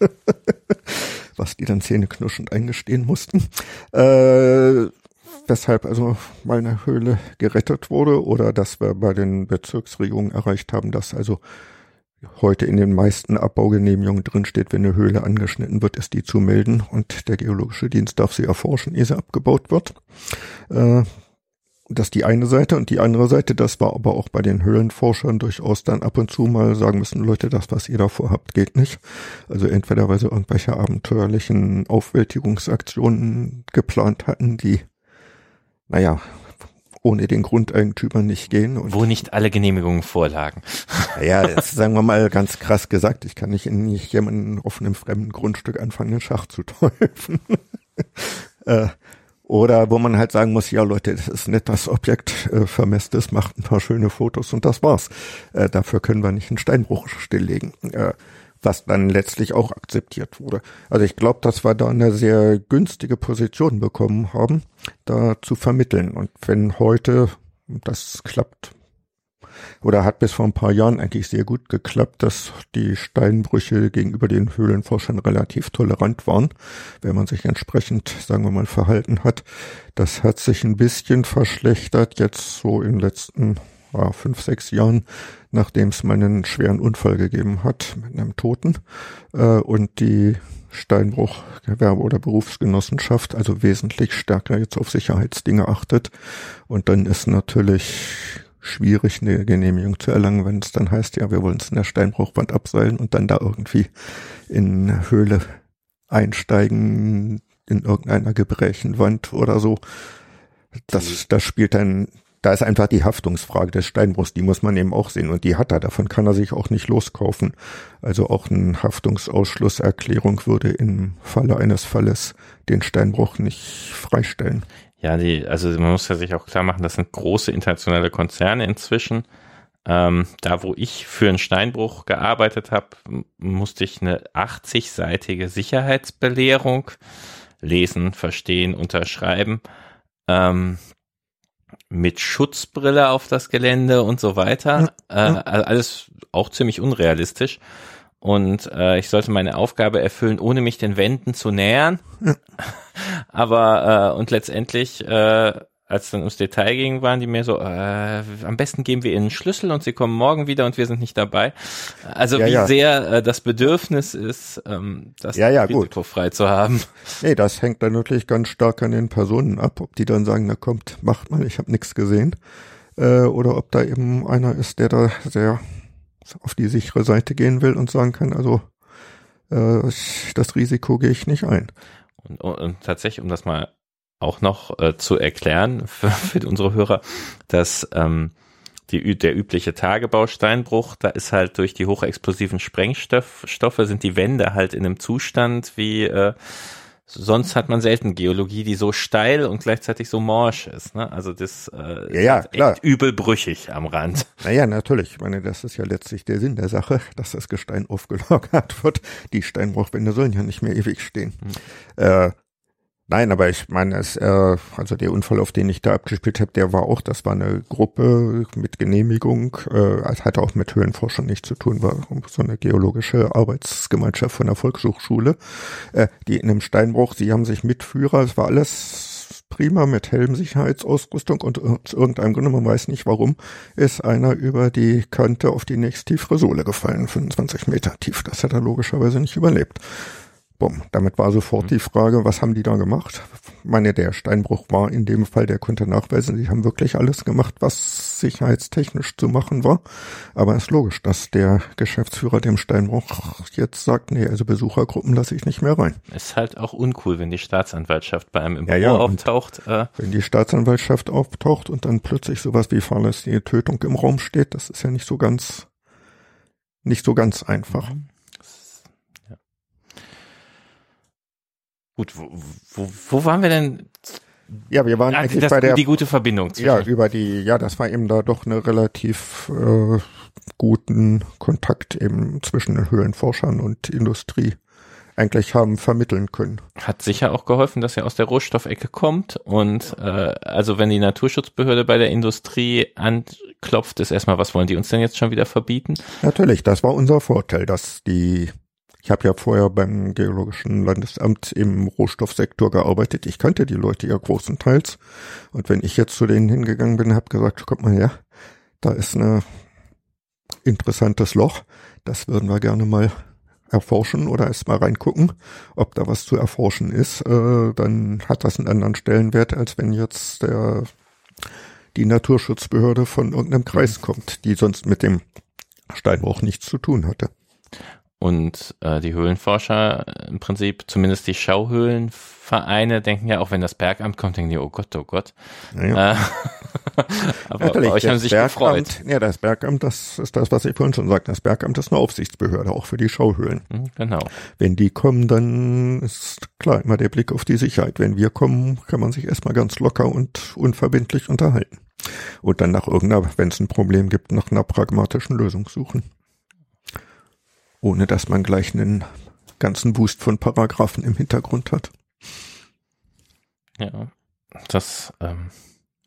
Was die dann zähneknirschend eingestehen mussten. Äh, weshalb also meine Höhle gerettet wurde oder dass wir bei den Bezirksregierungen erreicht haben, dass also heute in den meisten Abbaugenehmigungen drinsteht, wenn eine Höhle angeschnitten wird, ist die zu melden und der geologische Dienst darf sie erforschen, ehe sie abgebaut wird. Äh, das ist die eine Seite und die andere Seite, das war aber auch bei den Höhlenforschern durchaus dann ab und zu mal sagen müssen, Leute, das, was ihr da vorhabt, geht nicht. Also entweder weil sie irgendwelche abenteuerlichen Aufwältigungsaktionen geplant hatten, die, naja, ohne den Grundeigentümer nicht gehen. Und Wo nicht alle Genehmigungen vorlagen. Ja, [laughs] das sagen wir mal ganz krass gesagt. Ich kann nicht in nicht jemanden auf einem fremden Grundstück anfangen, den Schach zu [laughs] täufen. äh, oder wo man halt sagen muss, ja Leute, das ist nett, das Objekt äh, vermisst ist, macht ein paar schöne Fotos und das war's. Äh, dafür können wir nicht einen Steinbruch stilllegen. Äh, was dann letztlich auch akzeptiert wurde. Also ich glaube, dass wir da eine sehr günstige Position bekommen haben, da zu vermitteln. Und wenn heute das klappt, oder hat bis vor ein paar Jahren eigentlich sehr gut geklappt, dass die Steinbrüche gegenüber den Höhlenforschern relativ tolerant waren, wenn man sich entsprechend, sagen wir mal, verhalten hat. Das hat sich ein bisschen verschlechtert jetzt so in den letzten ja, fünf, sechs Jahren, nachdem es mal einen schweren Unfall gegeben hat mit einem Toten äh, und die Steinbruch Gewerbe oder Berufsgenossenschaft also wesentlich stärker jetzt auf Sicherheitsdinge achtet und dann ist natürlich schwierig eine Genehmigung zu erlangen, wenn es dann heißt, ja, wir wollen es in der Steinbruchwand abseilen und dann da irgendwie in Höhle einsteigen in irgendeiner Gebrächenwand oder so. Das, das spielt dann da ist einfach die Haftungsfrage des Steinbruchs, die muss man eben auch sehen und die hat er, davon kann er sich auch nicht loskaufen. Also auch eine Haftungsausschlusserklärung würde im Falle eines Falles den Steinbruch nicht freistellen. Ja, die, also man muss ja sich auch klar machen, das sind große internationale Konzerne inzwischen. Ähm, da, wo ich für einen Steinbruch gearbeitet habe, musste ich eine 80-seitige Sicherheitsbelehrung lesen, verstehen, unterschreiben. Ähm, mit Schutzbrille auf das Gelände und so weiter. Ja, ja. Äh, alles auch ziemlich unrealistisch. Und äh, ich sollte meine Aufgabe erfüllen, ohne mich den Wänden zu nähern. Ja. [laughs] Aber äh, und letztendlich äh, als dann ums Detail ging, waren die mir so, äh, am besten geben wir ihnen einen Schlüssel und sie kommen morgen wieder und wir sind nicht dabei. Also ja, wie ja. sehr äh, das Bedürfnis ist, ähm, das ja, ja, risikofrei gut. zu haben. Nee, das hängt dann natürlich ganz stark an den Personen ab, ob die dann sagen, na kommt, macht mal, ich habe nichts gesehen. Äh, oder ob da eben einer ist, der da sehr auf die sichere Seite gehen will und sagen kann, also äh, das Risiko gehe ich nicht ein. Und, und, und tatsächlich, um das mal auch noch äh, zu erklären für, [laughs] für unsere Hörer, dass ähm, die, der übliche Tagebausteinbruch, da ist halt durch die hochexplosiven Sprengstoffe sind die Wände halt in einem Zustand wie äh, sonst hat man selten Geologie, die so steil und gleichzeitig so morsch ist. Ne? Also das äh, ja, ja, ist klar. echt übelbrüchig am Rand. Naja, natürlich. Ich meine, das ist ja letztlich der Sinn der Sache, [laughs] dass das Gestein aufgelagert wird. Die Steinbruchwände sollen ja nicht mehr ewig stehen. Hm. Äh, Nein, aber ich meine, es, äh, also der Unfall, auf den ich da abgespielt habe, der war auch, das war eine Gruppe mit Genehmigung, äh, es hatte auch mit Höhlenforschern nichts zu tun, war so eine geologische Arbeitsgemeinschaft von der Volkshochschule, äh, die in einem Steinbruch, sie haben sich Mitführer, es war alles prima mit Helmsicherheitsausrüstung und aus irgendeinem Grunde, man weiß nicht warum, ist einer über die Kante auf die nächsttiefere Sohle gefallen, 25 Meter tief. Das hat er logischerweise nicht überlebt. Bumm. Damit war sofort mhm. die Frage, was haben die da gemacht? Ich meine, der Steinbruch war in dem Fall, der konnte nachweisen, die haben wirklich alles gemacht, was sicherheitstechnisch zu machen war. Aber es ist logisch, dass der Geschäftsführer dem Steinbruch jetzt sagt, nee, also Besuchergruppen lasse ich nicht mehr rein. Ist halt auch uncool, wenn die Staatsanwaltschaft bei einem im ja, ja, auftaucht. Äh. Wenn die Staatsanwaltschaft auftaucht und dann plötzlich sowas wie fahrlässige Tötung im Raum steht, das ist ja nicht so ganz, nicht so ganz einfach. Mhm. Gut, wo, wo, wo waren wir denn? Ja, wir waren ah, eigentlich das, bei der die gute Verbindung. Zwischen. Ja, über die, ja, das war eben da doch eine relativ äh, guten Kontakt eben zwischen den Höhlenforschern und Industrie eigentlich haben vermitteln können. Hat sicher auch geholfen, dass er aus der Rohstoffecke kommt und äh, also wenn die Naturschutzbehörde bei der Industrie anklopft, ist erstmal, was wollen die uns denn jetzt schon wieder verbieten? Natürlich, das war unser Vorteil, dass die ich habe ja vorher beim Geologischen Landesamt im Rohstoffsektor gearbeitet. Ich kannte die Leute ja großenteils. Und wenn ich jetzt zu denen hingegangen bin, habe gesagt, kommt mal her, da ist ein interessantes Loch. Das würden wir gerne mal erforschen oder erst mal reingucken, ob da was zu erforschen ist. Äh, dann hat das einen anderen Stellenwert, als wenn jetzt der die Naturschutzbehörde von irgendeinem Kreis kommt, die sonst mit dem Steinbruch nichts zu tun hatte. Und äh, die Höhlenforscher im Prinzip, zumindest die Schauhöhlenvereine, denken ja, auch wenn das Bergamt kommt, denken die, oh Gott, oh Gott. Ja, Äh, [laughs] aber Natürlich, bei euch haben sich Bergamt, gefreut. Ja, das Bergamt, das ist das, was ich vorhin schon sagte. Das Bergamt ist eine Aufsichtsbehörde, auch für die Schauhöhlen. Mhm, genau. Wenn die kommen, dann ist klar immer der Blick auf die Sicherheit. Wenn wir kommen, kann man sich erstmal ganz locker und unverbindlich unterhalten. Und dann nach irgendeiner, wenn es ein Problem gibt, nach einer pragmatischen Lösung suchen ohne dass man gleich einen ganzen Boost von Paragraphen im Hintergrund hat. Ja, das, ähm,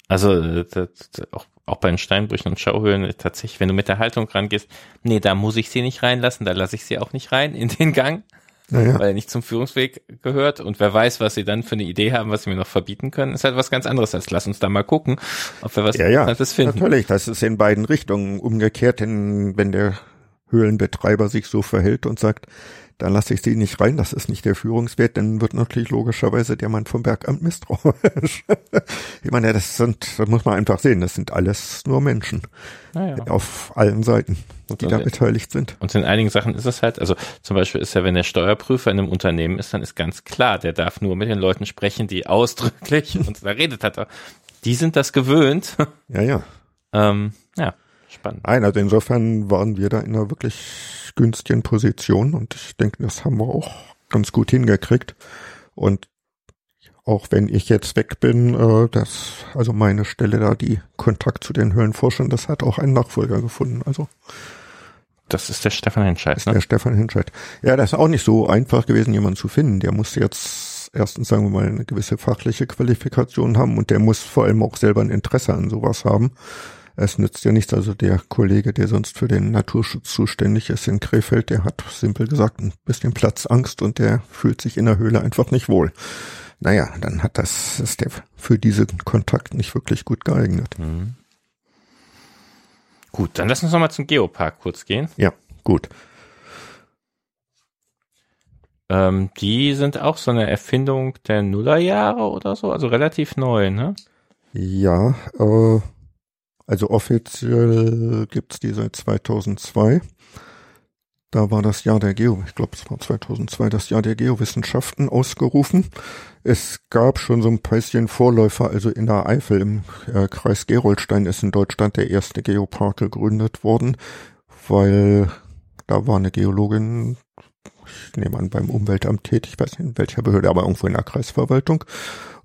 also das, auch, auch bei den Steinbrüchen und Schauhöhlen tatsächlich, wenn du mit der Haltung rangehst, nee, da muss ich sie nicht reinlassen, da lasse ich sie auch nicht rein in den Gang, naja. weil er nicht zum Führungsweg gehört und wer weiß, was sie dann für eine Idee haben, was sie mir noch verbieten können, ist halt was ganz anderes als lass uns da mal gucken, ob wir was ja, ja, finden. Natürlich, das ist in beiden Richtungen umgekehrt, denn wenn der Höhlenbetreiber sich so verhält und sagt, dann lasse ich sie nicht rein, das ist nicht der Führungswert, dann wird natürlich logischerweise der Mann vom Bergamt misstrauisch. [laughs] ich meine, das sind, das muss man einfach sehen, das sind alles nur Menschen. Naja. Auf allen Seiten, die da beteiligt sind. Und in einigen Sachen ist es halt, also zum Beispiel ist ja, wenn der Steuerprüfer in einem Unternehmen ist, dann ist ganz klar, der darf nur mit den Leuten sprechen, die [laughs] ausdrücklich, und da redet hat er, die sind das gewöhnt. Ja, ja. ähm, ja, spannend. Nein, also insofern waren wir da in einer wirklich günstigen Position und ich denke, das haben wir auch ganz gut hingekriegt. Und auch wenn ich jetzt weg bin, äh, das, also meine Stelle da, die Kontakt zu den Höhlenforschern, das hat auch einen Nachfolger gefunden. Also das ist der Stefan Hinscheid, ne? Der Stefan Hinscheid. Ja, das ist auch nicht so einfach gewesen, jemanden zu finden. Der muss jetzt erstens, sagen wir mal, eine gewisse fachliche Qualifikation haben und der muss vor allem auch selber ein Interesse an sowas haben. Es nützt ja nichts, also der Kollege, der sonst für den Naturschutz zuständig ist in Krefeld, der hat simpel gesagt ein bisschen Platzangst und der fühlt sich in der Höhle einfach nicht wohl. Naja, dann hat das, ist der für diesen Kontakt nicht wirklich gut geeignet. Mhm. Gut, dann lass uns nochmal zum Geopark kurz gehen. Ja, gut. Ähm, die sind auch so eine Erfindung der Nullerjahre oder so, also relativ neu, ne? Ja, äh, also offiziell gibt's die seit 2002. Da war das Jahr der Geo, ich glaube es war 2002, das Jahr der Geowissenschaften ausgerufen. Es gab schon so ein bisschen Vorläufer, also in der Eifel im äh, Kreis Gerolstein ist in Deutschland der erste Geopark gegründet worden, weil da war eine Geologin, ich nehme an beim Umweltamt tätig, ich weiß nicht in welcher Behörde, aber irgendwo in der Kreisverwaltung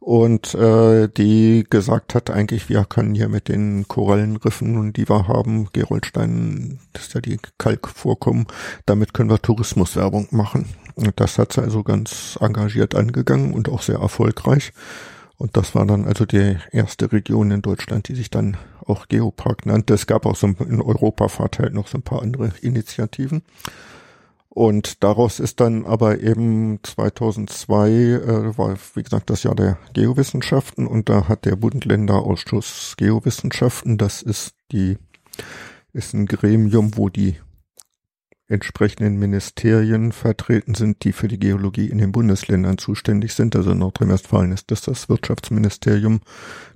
und äh, die gesagt hat, eigentlich, wir können hier mit den Korallenriffen, die wir haben, Geroldstein, das ist ja die Kalkvorkommen, damit können wir Tourismuswerbung machen. Und das hat sie also ganz engagiert angegangen und auch sehr erfolgreich. Und das war dann also die erste Region in Deutschland, die sich dann auch Geopark nannte. Es gab auch so in Europa verteilt noch so ein paar andere Initiativen. Und daraus ist dann aber eben 2002, äh, war wie gesagt das Jahr der Geowissenschaften und da hat der Bund-Länder-Ausschuss Geowissenschaften, das ist die, ist ein Gremium, wo die entsprechenden Ministerien vertreten sind, die für die Geologie in den Bundesländern zuständig sind. Also in Nordrhein-Westfalen ist das das Wirtschaftsministerium,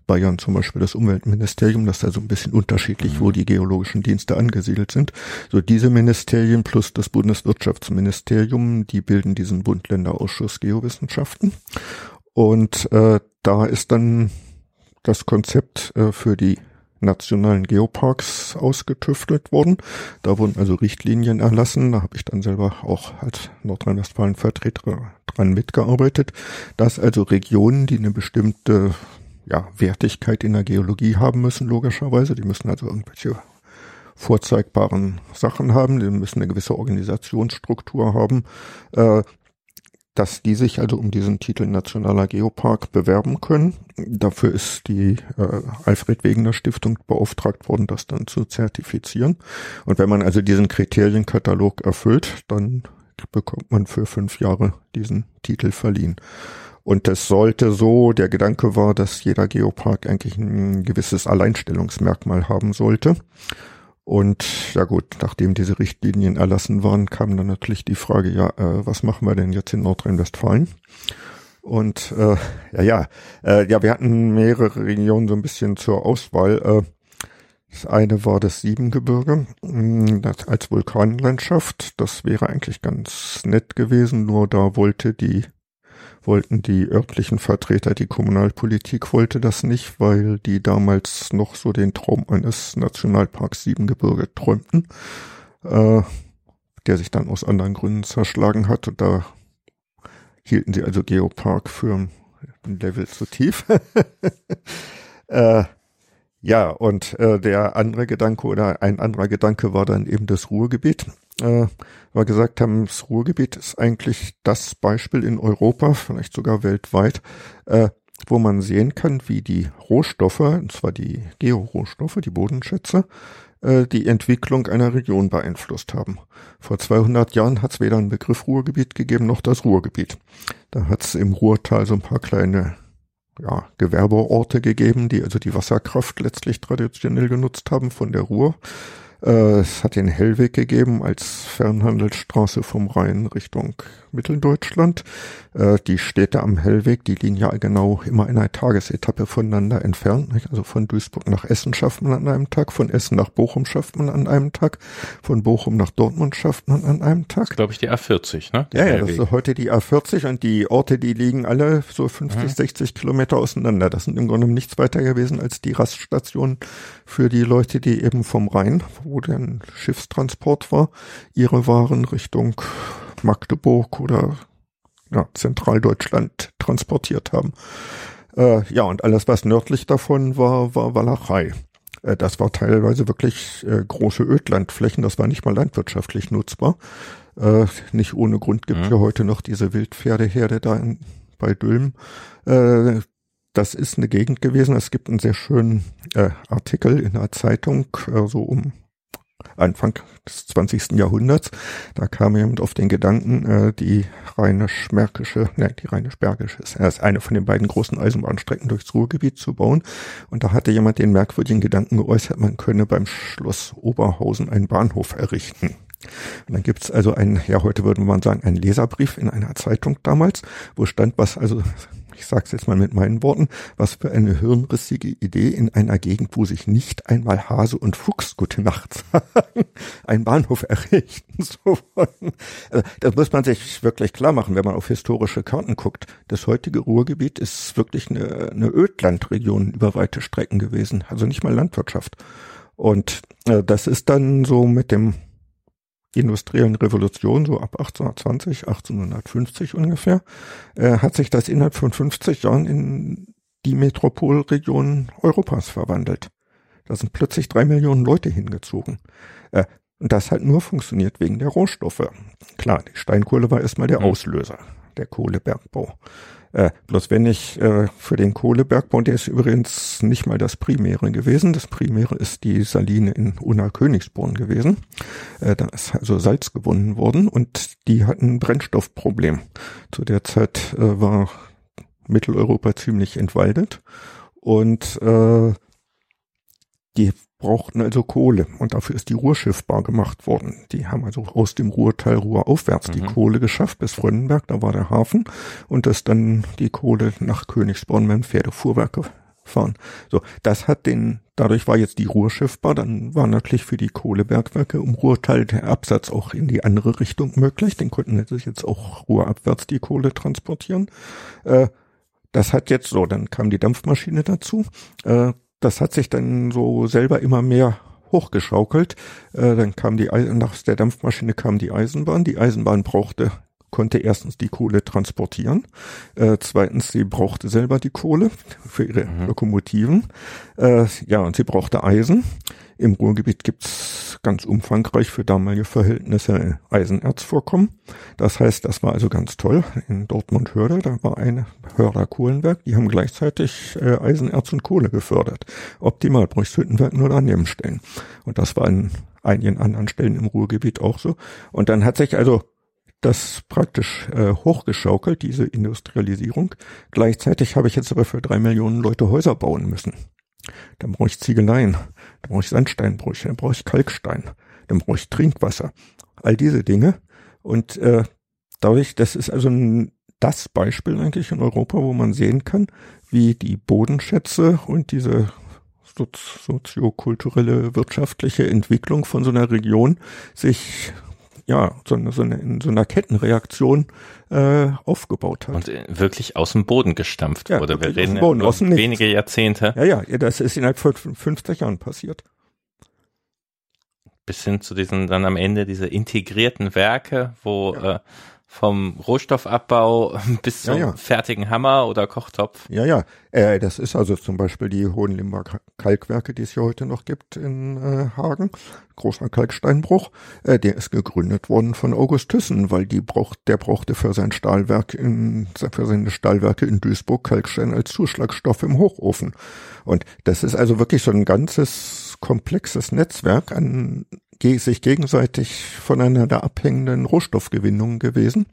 Bayern zum Beispiel das Umweltministerium, das ist also ein bisschen unterschiedlich, wo mhm. die geologischen Dienste angesiedelt sind. So diese Ministerien plus das Bundeswirtschaftsministerium, die bilden diesen Bund-Länder-Ausschuss Geowissenschaften. Und äh, da ist dann das Konzept äh, für die nationalen Geoparks ausgetüftelt worden. Da wurden also Richtlinien erlassen. Da habe ich dann selber auch als Nordrhein-Westfalen-Vertreter dran mitgearbeitet, dass also Regionen, die eine bestimmte ja, Wertigkeit in der Geologie haben müssen, logischerweise, die müssen also irgendwelche vorzeigbaren Sachen haben, die müssen eine gewisse Organisationsstruktur haben, äh, dass die sich also um diesen Titel Nationaler Geopark bewerben können. Dafür ist die äh, Alfred Wegener Stiftung beauftragt worden, das dann zu zertifizieren. Und wenn man also diesen Kriterienkatalog erfüllt, dann bekommt man für fünf Jahre diesen Titel verliehen. Und es sollte so, der Gedanke war, dass jeder Geopark eigentlich ein gewisses Alleinstellungsmerkmal haben sollte. Und ja gut, nachdem diese Richtlinien erlassen waren, kam dann natürlich die Frage, ja, äh, was machen wir denn jetzt in Nordrhein-Westfalen? Und äh, ja, ja, äh, ja, wir hatten mehrere Regionen so ein bisschen zur Auswahl. Äh, das eine war das Siebengebirge mm, das als Vulkanlandschaft. Das wäre eigentlich ganz nett gewesen, nur da wollte die wollten die örtlichen Vertreter, die Kommunalpolitik wollte das nicht, weil die damals noch so den Traum eines Nationalparks Siebengebirge träumten, äh, der sich dann aus anderen Gründen zerschlagen hat. Und da hielten sie also Geopark für ein Level zu tief. [laughs] äh, ja, und äh, der andere Gedanke oder ein anderer Gedanke war dann eben das Ruhrgebiet äh, wir gesagt haben, das Ruhrgebiet ist eigentlich das Beispiel in Europa, vielleicht sogar weltweit, äh, wo man sehen kann, wie die Rohstoffe, und zwar die Georohstoffe, die Bodenschätze, äh, die Entwicklung einer Region beeinflusst haben. Vor 200 Jahren hat es weder einen Begriff Ruhrgebiet gegeben, noch das Ruhrgebiet. Da hat es im Ruhrtal so ein paar kleine ja, Gewerbeorte gegeben, die also die Wasserkraft letztlich traditionell genutzt haben von der Ruhr. Äh, es hat den Hellweg gegeben als Fernhandelsstraße vom Rhein Richtung Mitteldeutschland. Äh, die Städte am Hellweg, die liegen ja genau immer in einer Tagesetappe voneinander entfernt. Also von Duisburg nach Essen schafft man an einem Tag, von Essen nach Bochum schafft man an einem Tag, von Bochum nach Dortmund schafft man an einem Tag. Das glaube ich die A40, ne? Ja, ja, das ist heute die A40 und die Orte, die liegen alle so 50, mhm. 60 Kilometer auseinander. Das sind im Grunde nichts weiter gewesen als die Raststationen für die Leute, die eben vom Rhein, wo der Schiffstransport war, ihre Waren Richtung Magdeburg oder ja, Zentraldeutschland transportiert haben. Äh, ja, und alles, was nördlich davon war, war Walachei. Äh, das war teilweise wirklich äh, große Ödlandflächen, das war nicht mal landwirtschaftlich nutzbar. Äh, nicht ohne Grund gibt es mhm. ja heute noch diese Wildpferdeherde da in, bei Dülmen. Äh, das ist eine Gegend gewesen. Es gibt einen sehr schönen äh, Artikel in der Zeitung, so um Anfang des 20. Jahrhunderts. Da kam jemand auf den Gedanken, äh, die rheinisch-märkische, [laughs] ne, die rheinisch-bergische ist eine von den beiden großen Eisenbahnstrecken durchs Ruhrgebiet zu bauen. Und da hatte jemand den merkwürdigen Gedanken geäußert, man könne beim Schloss Oberhausen einen Bahnhof errichten. Und dann gibt's also einen, ja heute würde man sagen, einen Leserbrief in einer Zeitung damals, wo stand, was also ich sage es jetzt mal mit meinen Worten, was für eine hirnrissige Idee in einer Gegend, wo sich nicht einmal Hase und Fuchs gute Nacht [laughs] sagen, einen Bahnhof errichten [laughs] zu wollen. Also, das muss man sich wirklich klar machen, wenn man auf historische Karten guckt. Das heutige Ruhrgebiet ist wirklich eine, eine Ödlandregion über weite Strecken gewesen, also nicht mal Landwirtschaft. Und äh, das ist dann so mit dem industriellen Revolution, so ab 1820, 1850 ungefähr, äh, hat sich das innerhalb von 50 Jahren in die Metropolregion Europas verwandelt. Da sind plötzlich drei Millionen Leute hingezogen. Äh, und das hat nur funktioniert wegen der Rohstoffe. Klar, die Steinkohle war erstmal der Auslöser, der Kohlebergbau. Äh, bloß wenn ich äh, für den Kohlebergbau, der ist übrigens nicht mal das Primäre gewesen. Das Primäre ist die Saline in Unna Königsborn gewesen. Äh, da ist also Salz gewonnen worden und die hatten ein Brennstoffproblem. Zu der Zeit äh, war Mitteleuropa ziemlich entwaldet und äh, die brauchten also Kohle und dafür ist die Ruhr schiffbar gemacht worden. Die haben also aus dem Ruhrteil Ruhr aufwärts mhm. die Kohle geschafft bis Frönnenberg, da war der Hafen und das dann die Kohle nach Königsborn mit dem Pferdefuhrwerk gefahren. So, das hat den, dadurch war jetzt die Ruhr schiffbar, dann war natürlich für die Kohlebergwerke im Ruhrteil der Absatz auch in die andere Richtung möglich, den konnten sich jetzt auch Ruhrabwärts die Kohle transportieren. Äh, das hat jetzt so, dann kam die Dampfmaschine dazu. Äh, das hat sich dann so selber immer mehr hochgeschaukelt. Äh, dann kam die, nach der Dampfmaschine kam die Eisenbahn. Die Eisenbahn brauchte konnte erstens die Kohle transportieren, äh, zweitens sie brauchte selber die Kohle für ihre mhm. Lokomotiven, äh, ja und sie brauchte Eisen. Im Ruhrgebiet gibt's ganz umfangreich für damalige Verhältnisse Eisenerzvorkommen. Das heißt, das war also ganz toll. In Dortmund-Hörde, da war ein Hörder Kohlenwerk, die haben gleichzeitig äh, Eisenerz und Kohle gefördert. Optimal, bräuchte Hüttenwerk nur daneben stellen. Und das war in einigen anderen Stellen im Ruhrgebiet auch so. Und dann hat sich also das praktisch äh, hochgeschaukelt, diese Industrialisierung. Gleichzeitig habe ich jetzt aber für drei Millionen Leute Häuser bauen müssen. Dann brauche ich Ziegeleien, dann brauche ich Sandsteinbrüche, dann brauche ich Kalkstein, dann brauche ich Trinkwasser. All diese Dinge. Und äh, dadurch, das ist also ein, das Beispiel eigentlich in Europa, wo man sehen kann, wie die Bodenschätze und diese soziokulturelle, wirtschaftliche Entwicklung von so einer Region sich ja, so so eine, in so einer Kettenreaktion äh, aufgebaut hat. Und äh, wirklich aus dem Boden gestampft ja, wurde. Wir reden Boden, aus dem wenige Jahrzehnte. Ja, ja, das ist innerhalb von 50 Jahren passiert. Bis hin zu diesen dann am Ende diese integrierten Werke, wo ja. äh, vom Rohstoffabbau [laughs] bis zum ja, ja. fertigen Hammer oder Kochtopf. Ja, ja. Äh, das ist also zum Beispiel die Hohenlimber Kalkwerke, die es hier heute noch gibt in äh, Hagen. Großer Kalksteinbruch. Äh, der ist gegründet worden von August Thyssen, weil die braucht, der brauchte für sein Stahlwerk in, für seine Stahlwerke in Duisburg Kalkstein als Zuschlagstoff im Hochofen. Und das ist also wirklich so ein ganzes komplexes Netzwerk an sich gegenseitig voneinander abhängenden Rohstoffgewinnungen gewesen,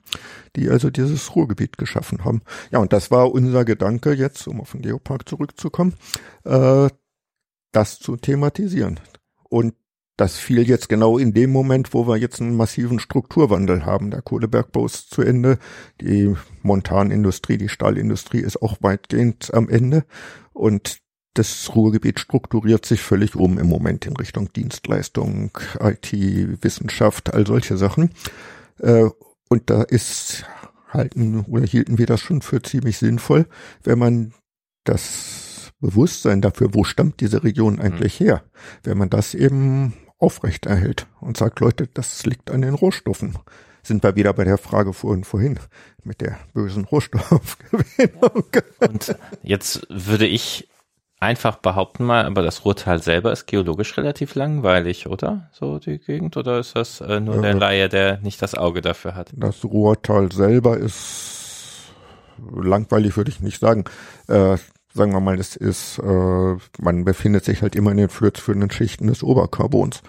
die also dieses Ruhrgebiet geschaffen haben. Ja, und das war unser Gedanke jetzt, um auf den Geopark zurückzukommen, äh, das zu thematisieren. Und das fiel jetzt genau in dem Moment, wo wir jetzt einen massiven Strukturwandel haben. Der Kohlebergbau ist zu Ende, die Montanindustrie, die Stahlindustrie ist auch weitgehend am Ende und das Ruhrgebiet strukturiert sich völlig um im Moment in Richtung Dienstleistung, IT, Wissenschaft, all solche Sachen. Äh, und da ist halten oder hielten wir das schon für ziemlich sinnvoll, wenn man das Bewusstsein dafür, wo stammt diese Region eigentlich mhm. her, wenn man das eben aufrechterhält und sagt, Leute, das liegt an den Rohstoffen. Sind wir wieder bei der Frage vorhin vorhin mit der bösen Rohstoffgewinnung. Und jetzt würde ich einfach behaupten mal, aber das Ruhrtal selber ist geologisch relativ langweilig, oder? So die Gegend? Oder ist das äh, nur äh, der Laie, der nicht das Auge dafür hat? Das Ruhrtal selber ist langweilig, würde ich nicht sagen. Äh, sagen wir mal, es ist, äh, man befindet sich halt immer in den flurzführenden Schichten des Oberkarbons.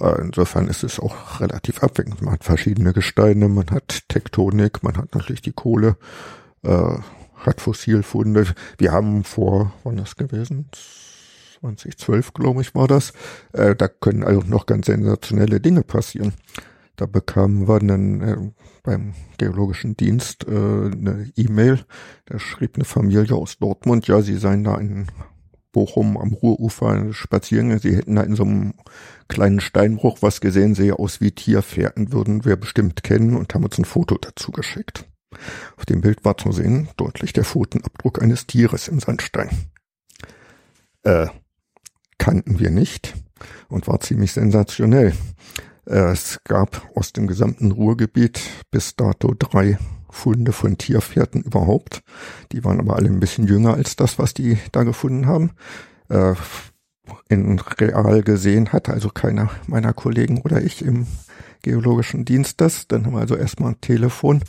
Äh, insofern ist es auch relativ abwechselnd. Man hat verschiedene Gesteine, man hat Tektonik, man hat natürlich die Kohle, äh, hat Fossilfunde. Wir haben vor, wann das gewesen? 2012, glaube ich, war das. Äh, da können also noch ganz sensationelle Dinge passieren. Da bekamen wir dann äh, beim Geologischen Dienst äh, eine E-Mail. Da schrieb eine Familie aus Dortmund, ja, sie seien da in Bochum am Ruhrufer spazieren. Sie hätten da in so einem kleinen Steinbruch was gesehen, sehe aus wie Tierfährten, würden wir bestimmt kennen und haben uns ein Foto dazu geschickt. Auf dem Bild war zu sehen deutlich der Pfotenabdruck eines Tieres im Sandstein. Äh, kannten wir nicht und war ziemlich sensationell. Äh, es gab aus dem gesamten Ruhrgebiet bis dato drei Funde von Tierpferden überhaupt. Die waren aber alle ein bisschen jünger als das, was die da gefunden haben. Äh, in real gesehen hat also keiner meiner Kollegen oder ich im geologischen Dienst das. Dann haben wir also erstmal ein Telefon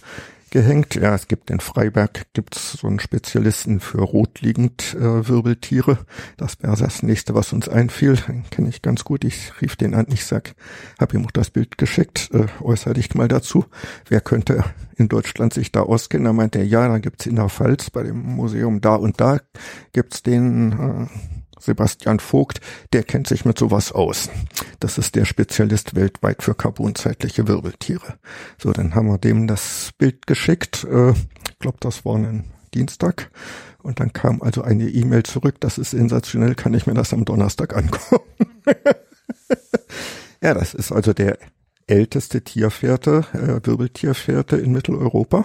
gehängt. Ja, es gibt in Freiberg gibt's so einen Spezialisten für rotliegend äh, Wirbeltiere. Das wäre das nächste, was uns einfiel. Den kenne ich ganz gut. Ich rief den an. Ich sag, hab ihm auch das Bild geschickt. Äh, äußere dich mal dazu. Wer könnte in Deutschland sich da auskennen? Da meinte er, ja, da gibt's in der Pfalz bei dem Museum da und da gibt's den äh, Sebastian Vogt, der kennt sich mit sowas aus. Das ist der Spezialist weltweit für carbonzeitliche Wirbeltiere. So, dann haben wir dem das Bild geschickt. Äh, ich glaube, das war ein Dienstag. Und dann kam also eine E-Mail zurück. Das ist sensationell. Kann ich mir das am Donnerstag angucken? [laughs] ja, das ist also der älteste Tierfährte, äh, Wirbeltierfährte in Mitteleuropa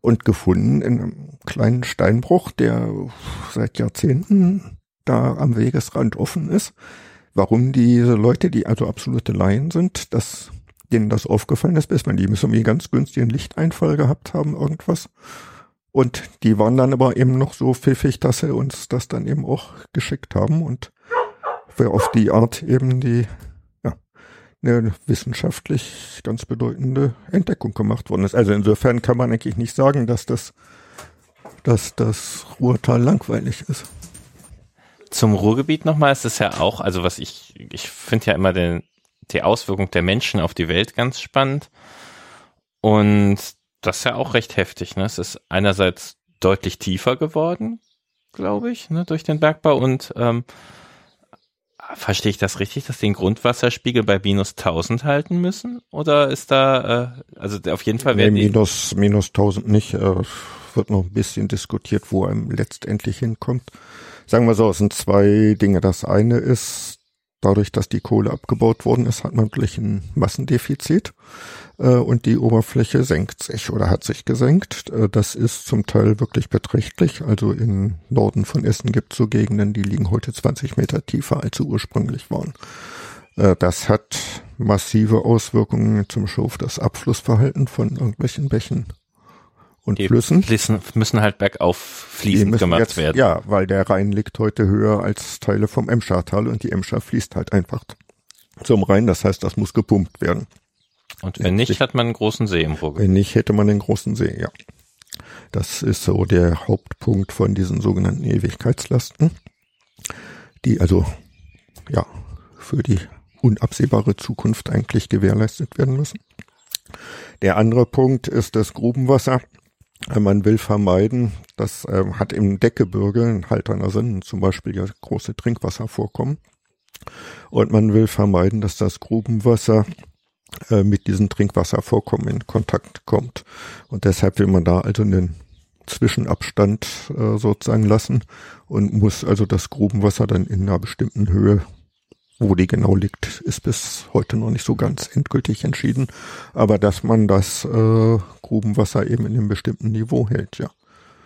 und gefunden in einem kleinen Steinbruch, der seit Jahrzehnten da am Wegesrand offen ist. Warum diese Leute, die also absolute Laien sind, dass denen das aufgefallen ist, bis man die müssen irgendwie ganz günstigen Lichteinfall gehabt haben, irgendwas. Und die waren dann aber eben noch so pfiffig, dass sie uns das dann eben auch geschickt haben und für auf die Art eben die, ja, eine wissenschaftlich ganz bedeutende Entdeckung gemacht worden ist. Also insofern kann man eigentlich nicht sagen, dass das, dass das Ruhrtal langweilig ist. Zum Ruhrgebiet nochmal ist es ja auch, also was ich, ich finde ja immer den, die Auswirkung der Menschen auf die Welt ganz spannend. Und das ist ja auch recht heftig. Ne? Es ist einerseits deutlich tiefer geworden, glaube ich, ne, durch den Bergbau. Und ähm, verstehe ich das richtig, dass die den Grundwasserspiegel bei minus 1000 halten müssen? Oder ist da, äh, also auf jeden Fall werden nee, minus, minus 1000 nicht. Äh, wird noch ein bisschen diskutiert, wo er letztendlich hinkommt sagen wir so, es sind zwei Dinge. Das eine ist, dadurch, dass die Kohle abgebaut worden ist, hat man wirklich ein Massendefizit äh, und die Oberfläche senkt sich oder hat sich gesenkt. Äh, das ist zum Teil wirklich beträchtlich. Also im Norden von Essen gibt es so Gegenden, die liegen heute 20 Meter tiefer, als sie ursprünglich waren. Äh, das hat massive Auswirkungen zum auf das Abflussverhalten von irgendwelchen Bächen und die Flüssen. Flüssen müssen halt bergauf fließend gemacht jetzt, werden. Ja, weil der Rhein liegt heute höher als Teile vom Emschertal und die Emscher fließt halt einfach zum Rhein. Das heißt, das muss gepumpt werden. Und wenn nicht, hat man einen großen See im Ruhrgebiet. Wenn nicht, hätte man den großen See, ja. Das ist so der Hauptpunkt von diesen sogenannten Ewigkeitslasten, die also, ja, für die unabsehbare Zukunft eigentlich gewährleistet werden müssen. Der andere Punkt ist das Grubenwasser. Man will vermeiden, dass ähm, hat im Deckgebirge in Halterner Sinn zum Beispiel ja große Trinkwasservorkommen. Und man will vermeiden, dass das Grubenwasser äh, mit diesen Trinkwasservorkommen in Kontakt kommt. Und deshalb will man da also einen Zwischenabstand äh, sozusagen lassen und muss also das Grubenwasser dann in einer bestimmten Höhe wo die genau liegt, ist bis heute noch nicht so ganz endgültig entschieden. Aber dass man das äh, Grubenwasser eben in einem bestimmten Niveau hält, ja.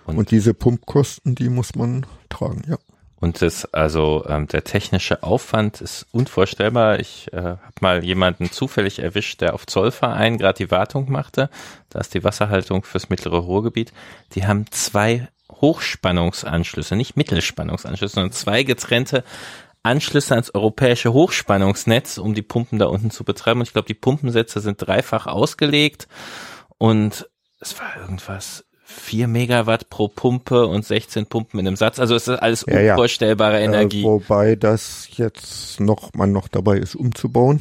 Und, und diese Pumpkosten, die muss man tragen, ja. Und das, also ähm, der technische Aufwand ist unvorstellbar. Ich äh, habe mal jemanden zufällig erwischt, der auf Zollverein gerade die Wartung machte. Da ist die Wasserhaltung fürs mittlere Ruhrgebiet. Die haben zwei Hochspannungsanschlüsse, nicht Mittelspannungsanschlüsse, sondern zwei getrennte Anschlüsse ans europäische Hochspannungsnetz, um die Pumpen da unten zu betreiben. Und ich glaube, die Pumpensätze sind dreifach ausgelegt und es war irgendwas 4 Megawatt pro Pumpe und 16 Pumpen in einem Satz. Also es ist alles ja, unvorstellbare ja. Äh, Energie. Äh, wobei das jetzt noch, man noch dabei ist umzubauen.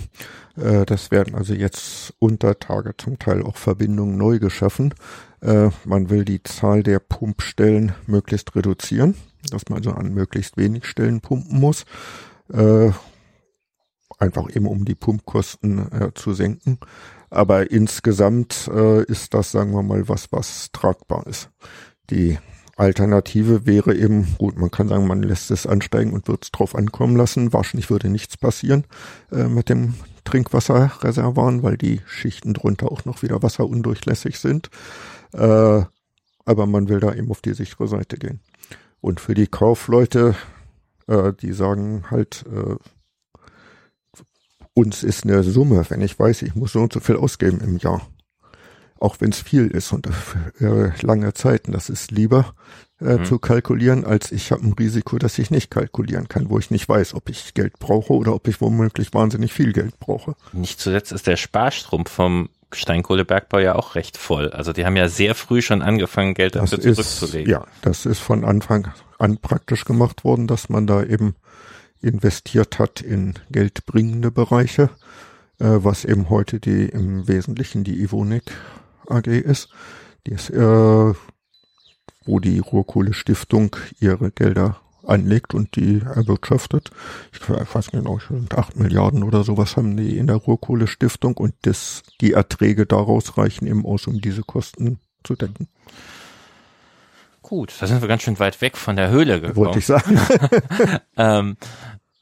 Äh, das werden also jetzt unter Tage zum Teil auch Verbindungen neu geschaffen. Äh, man will die Zahl der Pumpstellen möglichst reduzieren, dass man also an möglichst wenig Stellen pumpen muss. Äh, einfach eben um die Pumpkosten äh, zu senken. Aber insgesamt äh, ist das, sagen wir mal, was, was tragbar ist. Die Alternative wäre eben, gut, man kann sagen, man lässt es ansteigen und wird es drauf ankommen lassen. Wahrscheinlich würde nichts passieren äh, mit dem Trinkwasserreservoir, weil die Schichten drunter auch noch wieder wasserundurchlässig sind. Äh, aber man will da eben auf die sichere Seite gehen. Und für die Kaufleute, äh, die sagen halt, äh, uns ist eine Summe, wenn ich weiß, ich muss so und so viel ausgeben im Jahr. Auch wenn es viel ist und äh, lange Zeiten, das ist lieber äh, mhm. zu kalkulieren, als ich habe ein Risiko, dass ich nicht kalkulieren kann, wo ich nicht weiß, ob ich Geld brauche oder ob ich womöglich wahnsinnig viel Geld brauche. Nicht zuletzt ist der Sparstrumpf vom Steinkohlebergbau ja auch recht voll. Also die haben ja sehr früh schon angefangen, Geld dafür das zurückzulegen. Ist, ja, das ist von Anfang an praktisch gemacht worden, dass man da eben investiert hat in geldbringende Bereiche, äh, was eben heute die im Wesentlichen die Ivonik AG ist, die ist äh, wo die Ruhrkohle Stiftung ihre Gelder anlegt und die erwirtschaftet. Ich weiß nicht genau, acht Milliarden oder sowas haben die in der Ruhrkohle Stiftung und das, die Erträge daraus reichen eben aus, um diese Kosten zu decken. Gut, da sind wir ganz schön weit weg von der Höhle gekommen. Wollte ich sagen. [laughs] ähm,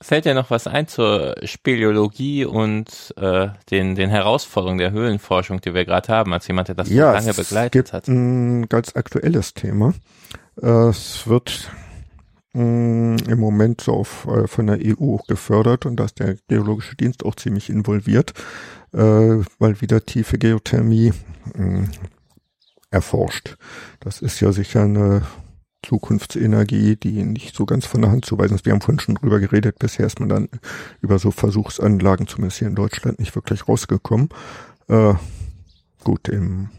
fällt dir noch was ein zur Speleologie und äh, den, den Herausforderungen der Höhlenforschung, die wir gerade haben, als jemand, der das ja, so lange begleitet es gibt Ein ganz aktuelles Thema. Äh, es wird mh, im Moment so auf, äh, von der EU gefördert und da ist der Geologische Dienst auch ziemlich involviert, äh, weil wieder tiefe Geothermie mh, erforscht. Das ist ja sicher eine Zukunftsenergie, die nicht so ganz von der Hand zu weisen ist. Wir haben vorhin schon drüber geredet, bisher ist man dann über so Versuchsanlagen, zumindest hier in Deutschland, nicht wirklich rausgekommen. Äh, gut, im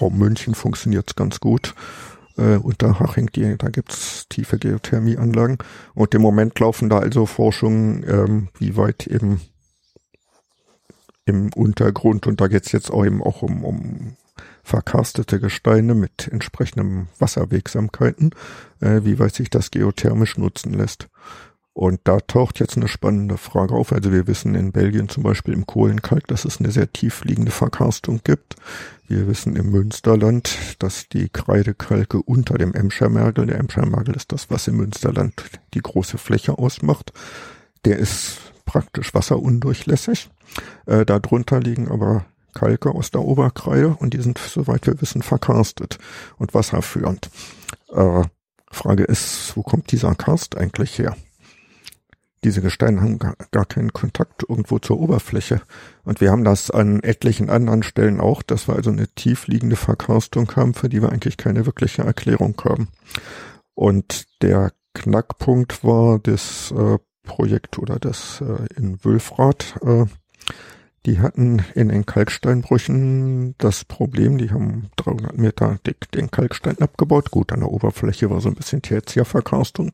Raum München funktioniert es ganz gut. Äh, Unterhaching, die, da gibt's tiefe Geothermieanlagen. Und im Moment laufen da also Forschungen, ähm, wie weit eben im Untergrund, und da geht's jetzt auch eben auch um, um verkarstete Gesteine mit entsprechenden Wasserwegsamkeiten, äh, wie weit sich das geothermisch nutzen lässt. Und da taucht jetzt eine spannende Frage auf. Also wir wissen in Belgien zum Beispiel im Kohlenkalk, dass es eine sehr tief liegende Verkarstung gibt. Wir wissen im Münsterland, dass die Kreidekalke unter dem Emschermergel, der Emschermergel ist das, was im Münsterland die große Fläche ausmacht, der ist praktisch wasserundurchlässig. Äh, darunter liegen aber Kalke aus der Oberkreide und die sind, soweit wir wissen, verkarstet und wasserführend. Äh, Frage ist, wo kommt dieser Karst eigentlich her? Diese Gesteine haben gar, gar keinen Kontakt irgendwo zur Oberfläche. Und wir haben das an etlichen anderen Stellen auch, dass wir also eine tiefliegende Verkarstung haben, für die wir eigentlich keine wirkliche Erklärung haben. Und der Knackpunkt war das äh, Projekt oder das äh, in Wülfrath, äh, die hatten in den Kalksteinbrüchen das Problem, die haben 300 Meter dick den Kalkstein abgebaut. Gut, an der Oberfläche war so ein bisschen Tertiärverkarstung.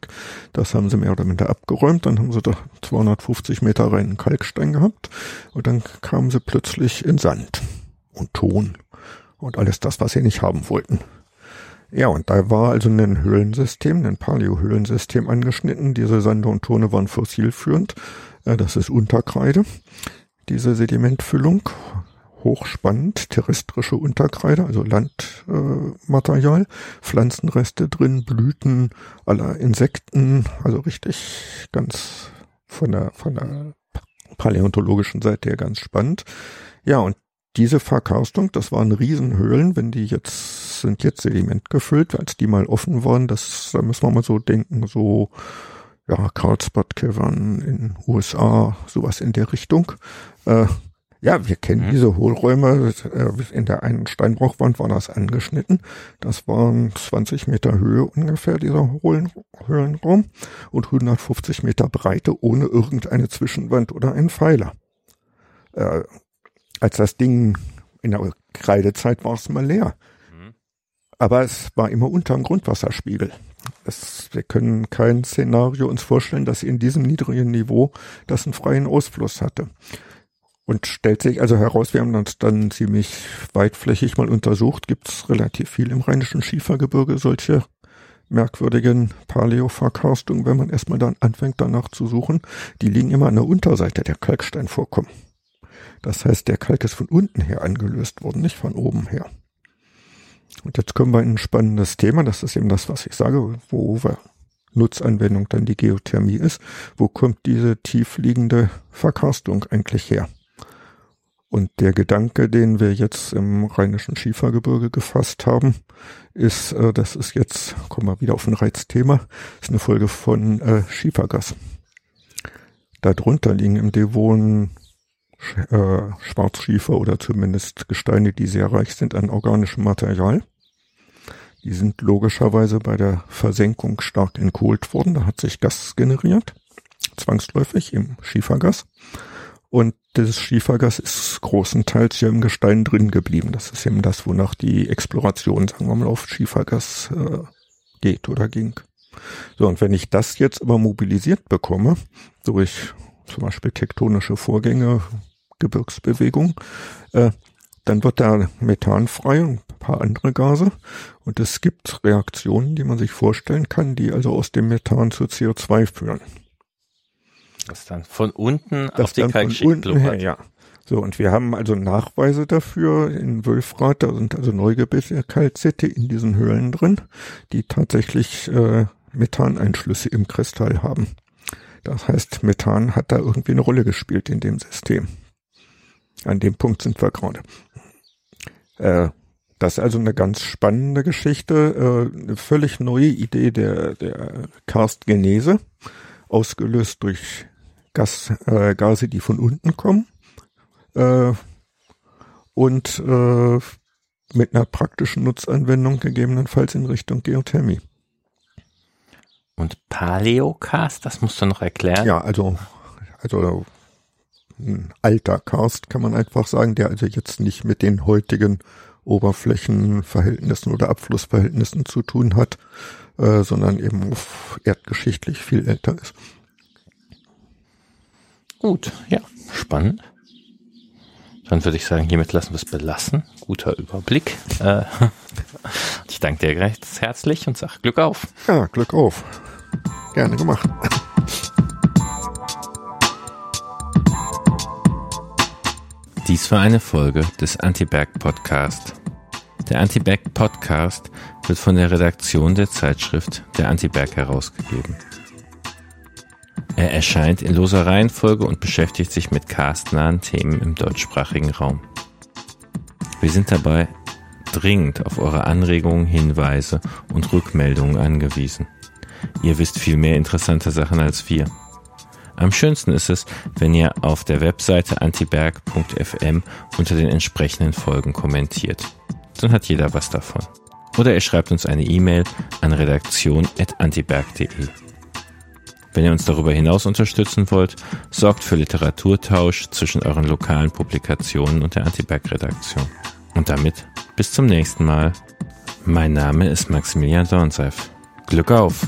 Das haben sie mehr oder minder abgeräumt. Dann haben sie da 250 Meter reinen Kalkstein gehabt. Und dann kamen sie plötzlich in Sand und Ton und alles das, was sie nicht haben wollten. Ja, und da war also ein Höhlensystem, ein Paleo-Höhlensystem angeschnitten. Diese Sande und Tone waren fossilführend. Äh, das ist Unterkreide, diese Sedimentfüllung. Hochspannend, terrestrische Unterkreide, also Landmaterial, Pflanzenreste drin, Blüten aller Insekten, also richtig ganz von der, von der paläontologischen Seite her ganz spannend. Ja, und diese Verkarstung, das waren Riesenhöhlen, wenn die jetzt, sind jetzt Sediment gefüllt, als die mal offen waren, das, da müssen wir mal so denken, so, ja, Carlsbad Cavern in USA, sowas in der Richtung. Äh, ja, wir kennen mhm. diese Hohlräume. Äh, in der einen Steinbruchwand war das angeschnitten. Das waren 20 Meter Höhe ungefähr, dieser Höhlenraum. Und 150 Meter Breite ohne irgendeine Zwischenwand oder einen Pfeiler. Äh, als das Ding in der Kreidezeit war es mal leer. Mhm. Aber es war immer unter dem Grundwasserspiegel. Es, wir können kein Szenario uns vorstellen, dass in diesem niedrigen Niveau das einen freien Ausfluss hatte. Und stellt sich also heraus, wir haben das dann ziemlich weitflächig mal untersucht, gibt es relativ viel im rheinischen Schiefergebirge solche merkwürdigen Paläoverkarstungen, wenn man erstmal dann anfängt danach zu suchen. Die liegen immer an der Unterseite der Kalksteinvorkommen. Das heißt, der Kalk ist von unten her angelöst worden, nicht von oben her. Und jetzt kommen wir in ein spannendes Thema, das ist eben das, was ich sage, wo Nutzanwendung dann die Geothermie ist. Wo kommt diese tiefliegende Verkarstung eigentlich her? Und der Gedanke, den wir jetzt im rheinischen Schiefergebirge gefasst haben, ist, äh, das ist jetzt, kommen wir wieder auf ein Reizthema, ist eine Folge von äh, Schiefergas. Darunter liegen im Devon äh, Schwarzschiefer oder zumindest Gesteine, die sehr reich sind an organischem Material. Die sind logischerweise bei der Versenkung stark entkohlt worden. Da hat sich Gas generiert, zwangsläufig im Schiefergas. Und das Schiefergas ist großenteils hier im Gestein drin geblieben. Das ist eben das, wonach die Exploration, sagen wir mal, auf Schiefergas äh, geht oder ging. So, und wenn ich das jetzt aber mobilisiert bekomme, durch zum Beispiel tektonische Vorgänge, Gebirgsbewegung, äh, dann wird da Methan frei und ein paar andere Gase. Und es gibt Reaktionen, die man sich vorstellen kann, die also aus dem Methan zu CO2 führen. Das dann von unten das auf die Kalkschicht. Ja. So, und wir haben also Nachweise dafür in Wülfrath, da sind also neugebissene Kalzite in diesen Höhlen drin, die tatsächlich äh, Methaneinschlüsse im Kristall haben. Das heißt, Methan hat da irgendwie eine Rolle gespielt in dem System. An dem Punkt sind wir gerade. Äh, das ist also eine ganz spannende Geschichte, äh, eine völlig neue Idee der, der Karstgenese, ausgelöst durch Gas, äh, Gase, die von unten kommen äh, und äh, mit einer praktischen Nutzanwendung gegebenenfalls in Richtung Geothermie. Und Paleocast, das musst du noch erklären. Ja, also, also ein alter Karst, kann man einfach sagen, der also jetzt nicht mit den heutigen Oberflächenverhältnissen oder Abflussverhältnissen zu tun hat, äh, sondern eben erdgeschichtlich viel älter ist. Gut, ja, spannend. Dann würde ich sagen, hiermit lassen wir es belassen. Guter Überblick. Äh, [laughs] ich danke dir recht herzlich und sage Glück auf. Ja, Glück auf. Gerne gemacht. Dies war eine Folge des Anti-Berg Podcast. Der Anti-Berg Podcast wird von der Redaktion der Zeitschrift der Anti-Berg herausgegeben. Er erscheint in loser Reihenfolge und beschäftigt sich mit castnahen Themen im deutschsprachigen Raum. Wir sind dabei dringend auf eure Anregungen, Hinweise und Rückmeldungen angewiesen. Ihr wisst viel mehr interessante Sachen als wir. Am schönsten ist es, wenn ihr auf der Webseite antiberg.fm unter den entsprechenden Folgen kommentiert. Dann hat jeder was davon. Oder ihr schreibt uns eine E-Mail an redaktion.antiberg.de. Wenn ihr uns darüber hinaus unterstützen wollt, sorgt für Literaturtausch zwischen euren lokalen Publikationen und der Antiberg-Redaktion. Und damit bis zum nächsten Mal. Mein Name ist Maximilian Dornseif. Glück auf!